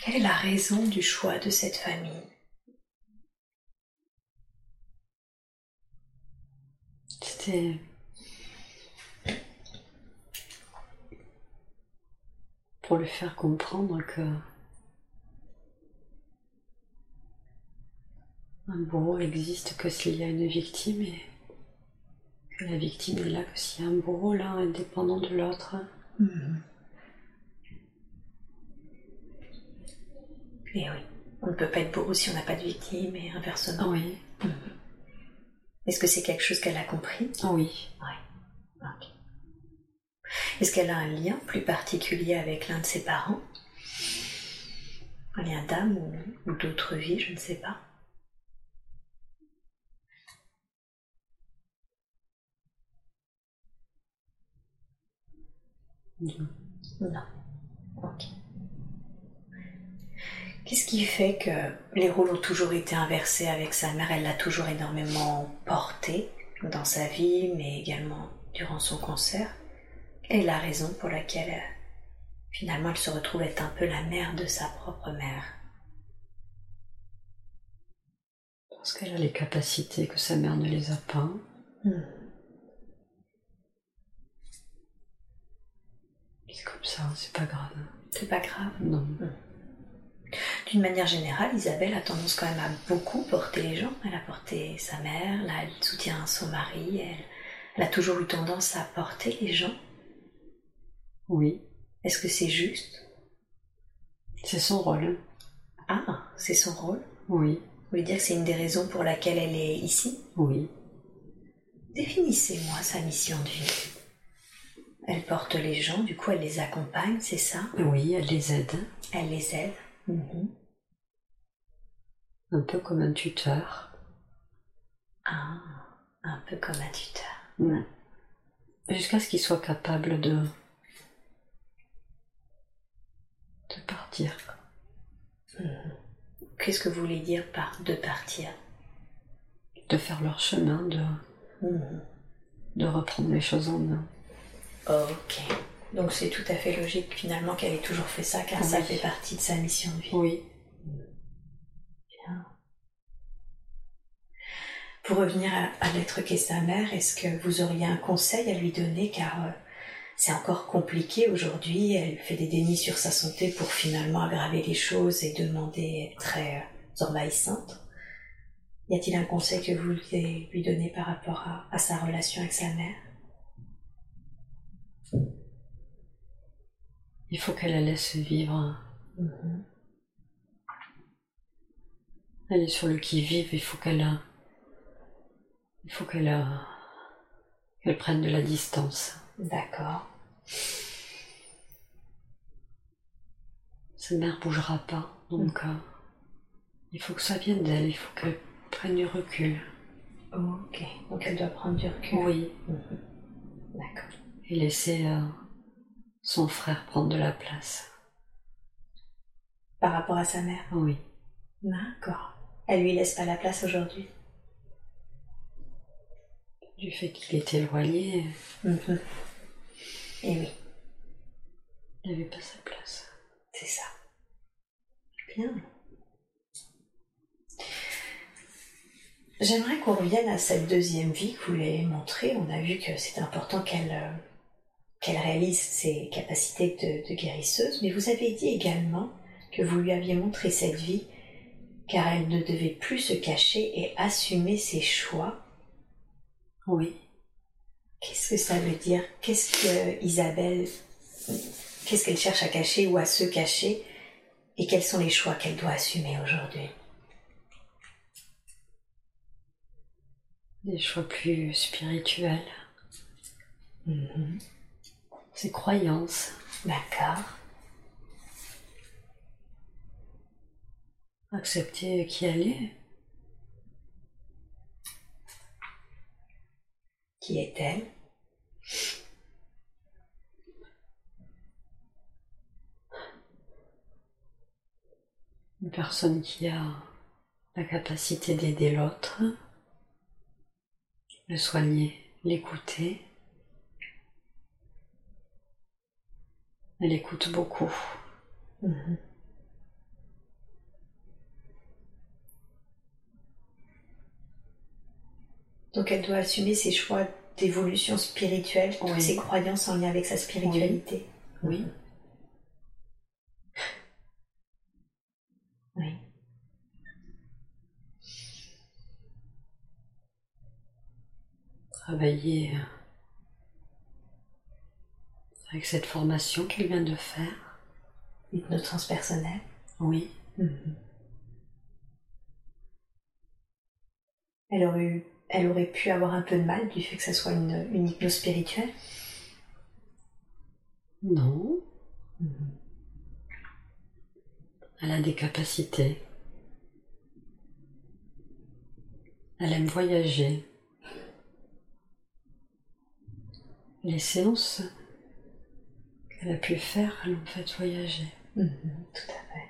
Quelle est la raison du choix de cette famille? C'était. Pour lui faire comprendre que. Un bourreau existe que s'il y a une victime et que la victime est là que s'il y a un bourreau là indépendant de l'autre. Et oui, on ne peut pas être bourreau si on n'a pas de victime et inversement. Oui, Est-ce que c'est quelque chose qu'elle a compris? Oui. Ok. Est-ce qu'elle a un lien plus particulier avec l'un de ses parents? Un lien d'âme ou, ou d'autre vie, je ne sais pas. Non. Ok. Qu'est-ce qui fait que les rôles ont toujours été inversés avec sa mère? Elle l'a toujours énormément portée dans sa vie, mais également durant son cancer? Est la raison pour laquelle euh, finalement elle se retrouve être un peu la mère de sa propre mère Parce qu'elle a les capacités que sa mère ne les a pas. Hmm. C'est comme ça, c'est pas grave. C'est pas grave. Non. D'une manière générale, Isabelle a tendance quand même à beaucoup porter les gens. Elle a porté sa mère, là elle soutient son mari, elle, elle a toujours eu tendance à porter les gens. Oui, Est-ce que c'est juste? C'est son rôle. Ah, c'est son rôle? Oui, Vous voulez dire que c'est une des raisons pour laquelle elle est ici? Oui. Définissez-moi sa mission de vie. Elle porte les gens, du coup elle les accompagne, c'est ça? Oui, elle les aide. Elle les aide. Mhm. Un peu comme un tuteur. Ah, un peu comme un tuteur. Jusqu'à ce qu'il soit capable de. De partir. Qu'est-ce que vous voulez dire par de partir? De faire leur chemin, de, Mhm. de reprendre les choses en main. Ok. Donc c'est tout à fait logique finalement qu'elle ait toujours fait ça car ça Oui. fait partie de sa mission de vie. Oui. Bien. Pour revenir à, à l'être qu'est sa mère, est-ce que vous auriez un conseil à lui donner car euh, c'est encore compliqué aujourd'hui, elle fait des dénis sur sa santé pour finalement aggraver les choses et demander très euh, envahissante. Y a-t-il un conseil que vous voulez lui donner par rapport à, à sa relation avec sa mère? Il faut qu'elle la laisse vivre. Mhm. Elle est sur le qui-vive, il faut qu'elle a. Il faut qu'elle a. qu'elle prenne de la distance. D'accord. Sa mère bougera pas, donc euh, il faut que ça vienne d'elle, il faut qu'elle prenne du recul. Ok. Donc elle doit prendre du recul. Oui, Mhm. D'accord. et laisser euh, son frère prendre de la place. Par rapport à sa mère Oui, D'accord. Elle lui laisse pas la place aujourd'hui du fait qu'il est éloigné, Mhm. Et oui. Il n'avait pas sa place. C'est ça. Bien. J'aimerais qu'on revienne à cette deuxième vie que vous lui avez montrée. On a vu que c'est important qu'elle euh, qu'elle réalise ses capacités de, de, guérisseuse, mais vous avez dit également que vous lui aviez montré cette vie car elle ne devait plus se cacher et assumer ses choix. Oui. Qu'est-ce que ça veut dire? Qu'est-ce que Isabelle, qu'est-ce qu'elle cherche à cacher ou à se cacher? Et quels sont les choix qu'elle doit assumer aujourd'hui? Des choix plus spirituels. Mhm. Ses croyances. D'accord. Accepter qui elle est. Qui est-elle Une personne qui a la capacité d'aider l'autre, le soigner, l'écouter. Elle écoute beaucoup. Mhm. Donc elle doit assumer ses choix d'évolution spirituelle, Oui. ses croyances en lien avec sa spiritualité. Oui. Oui. Travailler euh, avec cette formation qu'elle vient de faire. Hypnose transpersonnelle. Oui. Mhm. Elle aurait eu, elle aurait pu avoir un peu de mal du fait que ça soit une, une hypnose spirituelle. Non. Elle a des capacités. Elle aime voyager. Les séances qu'elle a pu faire l'ont fait voyager. Mhm, Tout à fait.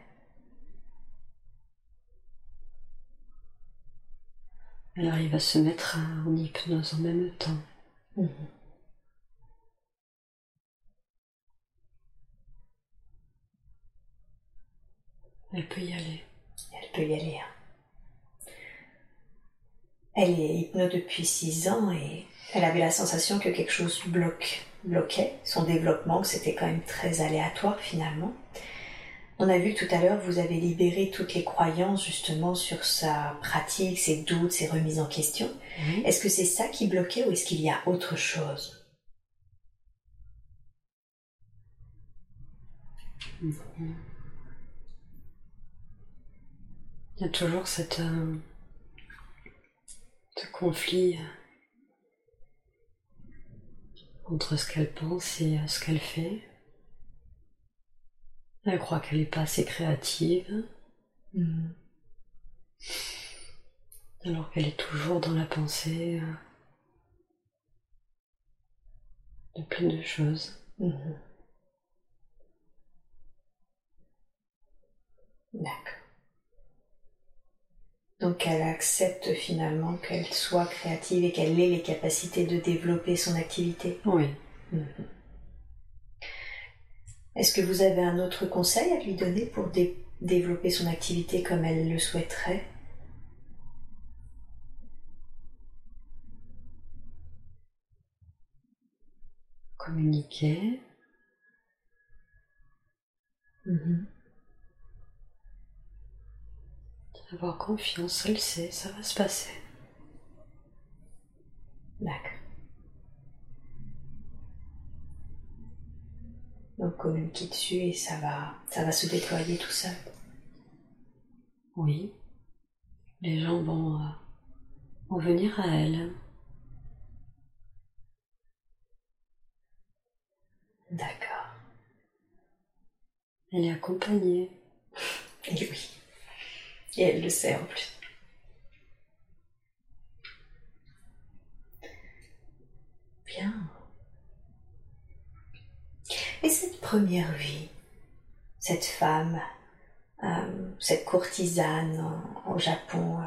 Elle arrive à se mettre en hypnose en même temps. Mhm. Elle peut y aller. Elle peut y aller. hein. Elle est hypno depuis 6 ans et elle avait la sensation que quelque chose bloque, bloquait son développement, que c'était quand même très aléatoire finalement. On a vu tout à l'heure, vous avez libéré toutes les croyances justement sur sa pratique, ses doutes, ses remises en question. Est-ce que c'est ça qui bloquait ou est-ce qu'il y a autre chose? Il y a toujours cette, euh, ce conflit euh, entre ce qu'elle pense et euh, ce qu'elle fait. Elle croit qu'elle n'est pas assez créative, Mhm. alors qu'elle est toujours dans la pensée euh, de plein de choses. Mhm. D'accord. Donc elle accepte finalement qu'elle soit créative et qu'elle ait les capacités de développer son activité. Oui. Est-ce que vous avez un autre conseil à lui donner pour dé- développer son activité comme elle le souhaiterait? Communiquer, avoir confiance, elle sait, ça va se passer. D'accord. Donc communiquer dessus et ça va, ça va se déployer tout seul. Oui. Les gens vont, euh, vont venir à elle. D'accord. Elle est accompagnée. Et oui. Et elle le sait en plus. Bien. Et cette première vie, cette femme, euh, cette courtisane au Japon, euh,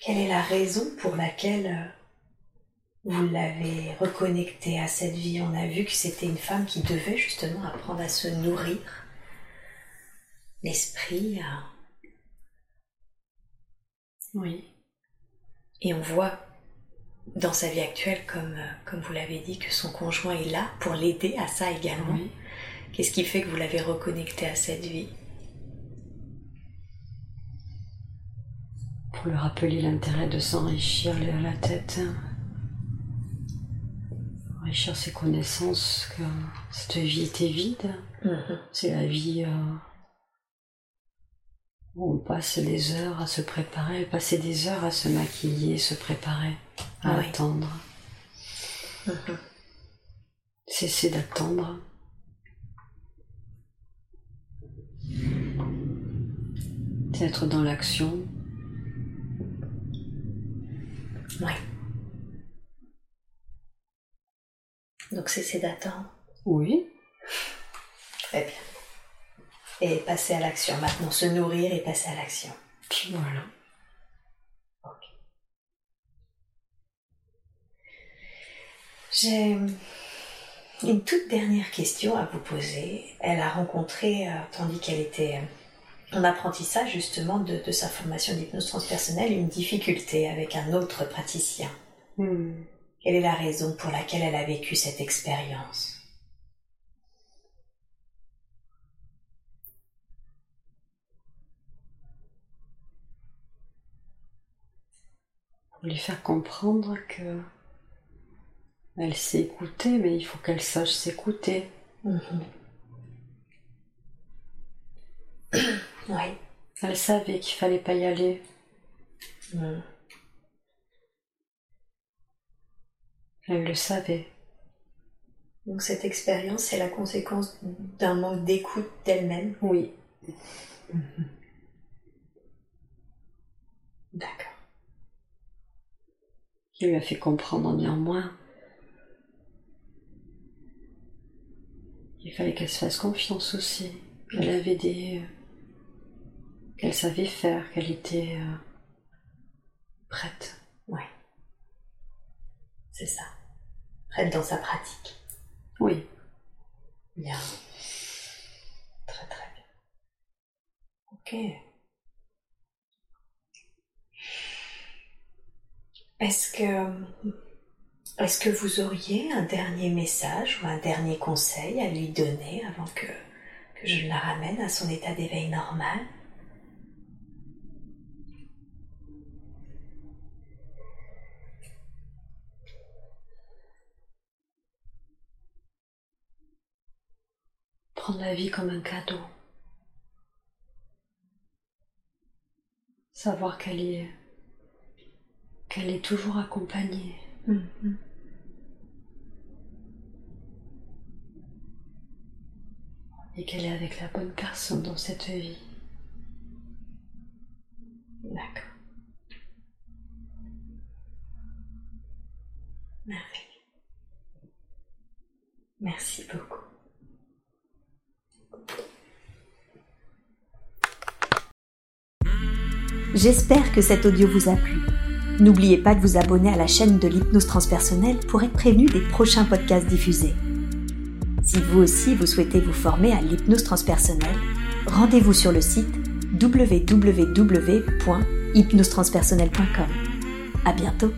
quelle est la raison pour laquelle euh, vous l'avez reconnectée à cette vie? On a vu que c'était une femme qui devait justement apprendre à se nourrir l'esprit. Oui. Et on voit dans sa vie actuelle, comme, comme vous l'avez dit, que son conjoint est là pour l'aider à ça également. Qu'est-ce qui fait que vous l'avez reconnecté à cette vie? Pour lui rappeler l'intérêt de s'enrichir la tête, enrichir ses connaissances, que cette vie était vide. Mhm. C'est la vie euh, on passe des heures à se préparer, passer des heures à se maquiller, se préparer, à attendre. Mhm. Cesser d'attendre. C'est être dans l'action. Oui. Donc cesser d'attendre. Oui. Très bien. Et passer à l'action. Maintenant, se nourrir et passer à l'action. Voilà. J'ai une toute dernière question à vous poser. Elle a rencontré, euh, tandis qu'elle était en apprentissage justement de, de sa formation d'hypnose transpersonnelle, une difficulté avec un autre praticien. Hmm. Quelle est la raison pour laquelle elle a vécu cette expérience? Pour lui faire comprendre que elle sait écouter, mais il faut qu'elle sache s'écouter. Oui. Elle savait qu'il fallait pas y aller. Elle le savait. Donc cette expérience, c'est la conséquence d'un manque d'écoute d'elle-même. Oui. D'accord. Qui lui a fait comprendre néanmoins qu'il fallait qu'elle se fasse confiance aussi. Qu'elle avait des. qu'elle savait faire, qu'elle était euh, prête. Oui. C'est ça. Prête dans sa pratique. Oui. Bien. Très très bien. Ok. Est-ce que vous auriez un dernier message ou un dernier conseil à lui donner avant que, que je la ramène à son état d'éveil normal? Prendre la vie comme un cadeau. Savoir qu'elle est. qu'elle est toujours accompagnée. Et qu'elle est avec la bonne personne dans cette vie. D'accord. Merveilleux. Merci beaucoup. J'espère que cet audio vous a plu. N'oubliez pas de vous abonner à la chaîne de l'hypnose transpersonnelle pour être prévenu des prochains podcasts diffusés. Si vous aussi vous souhaitez vous former à l'hypnose transpersonnelle, rendez-vous sur le site www.hypnosetranspersonnelle.com. À bientôt.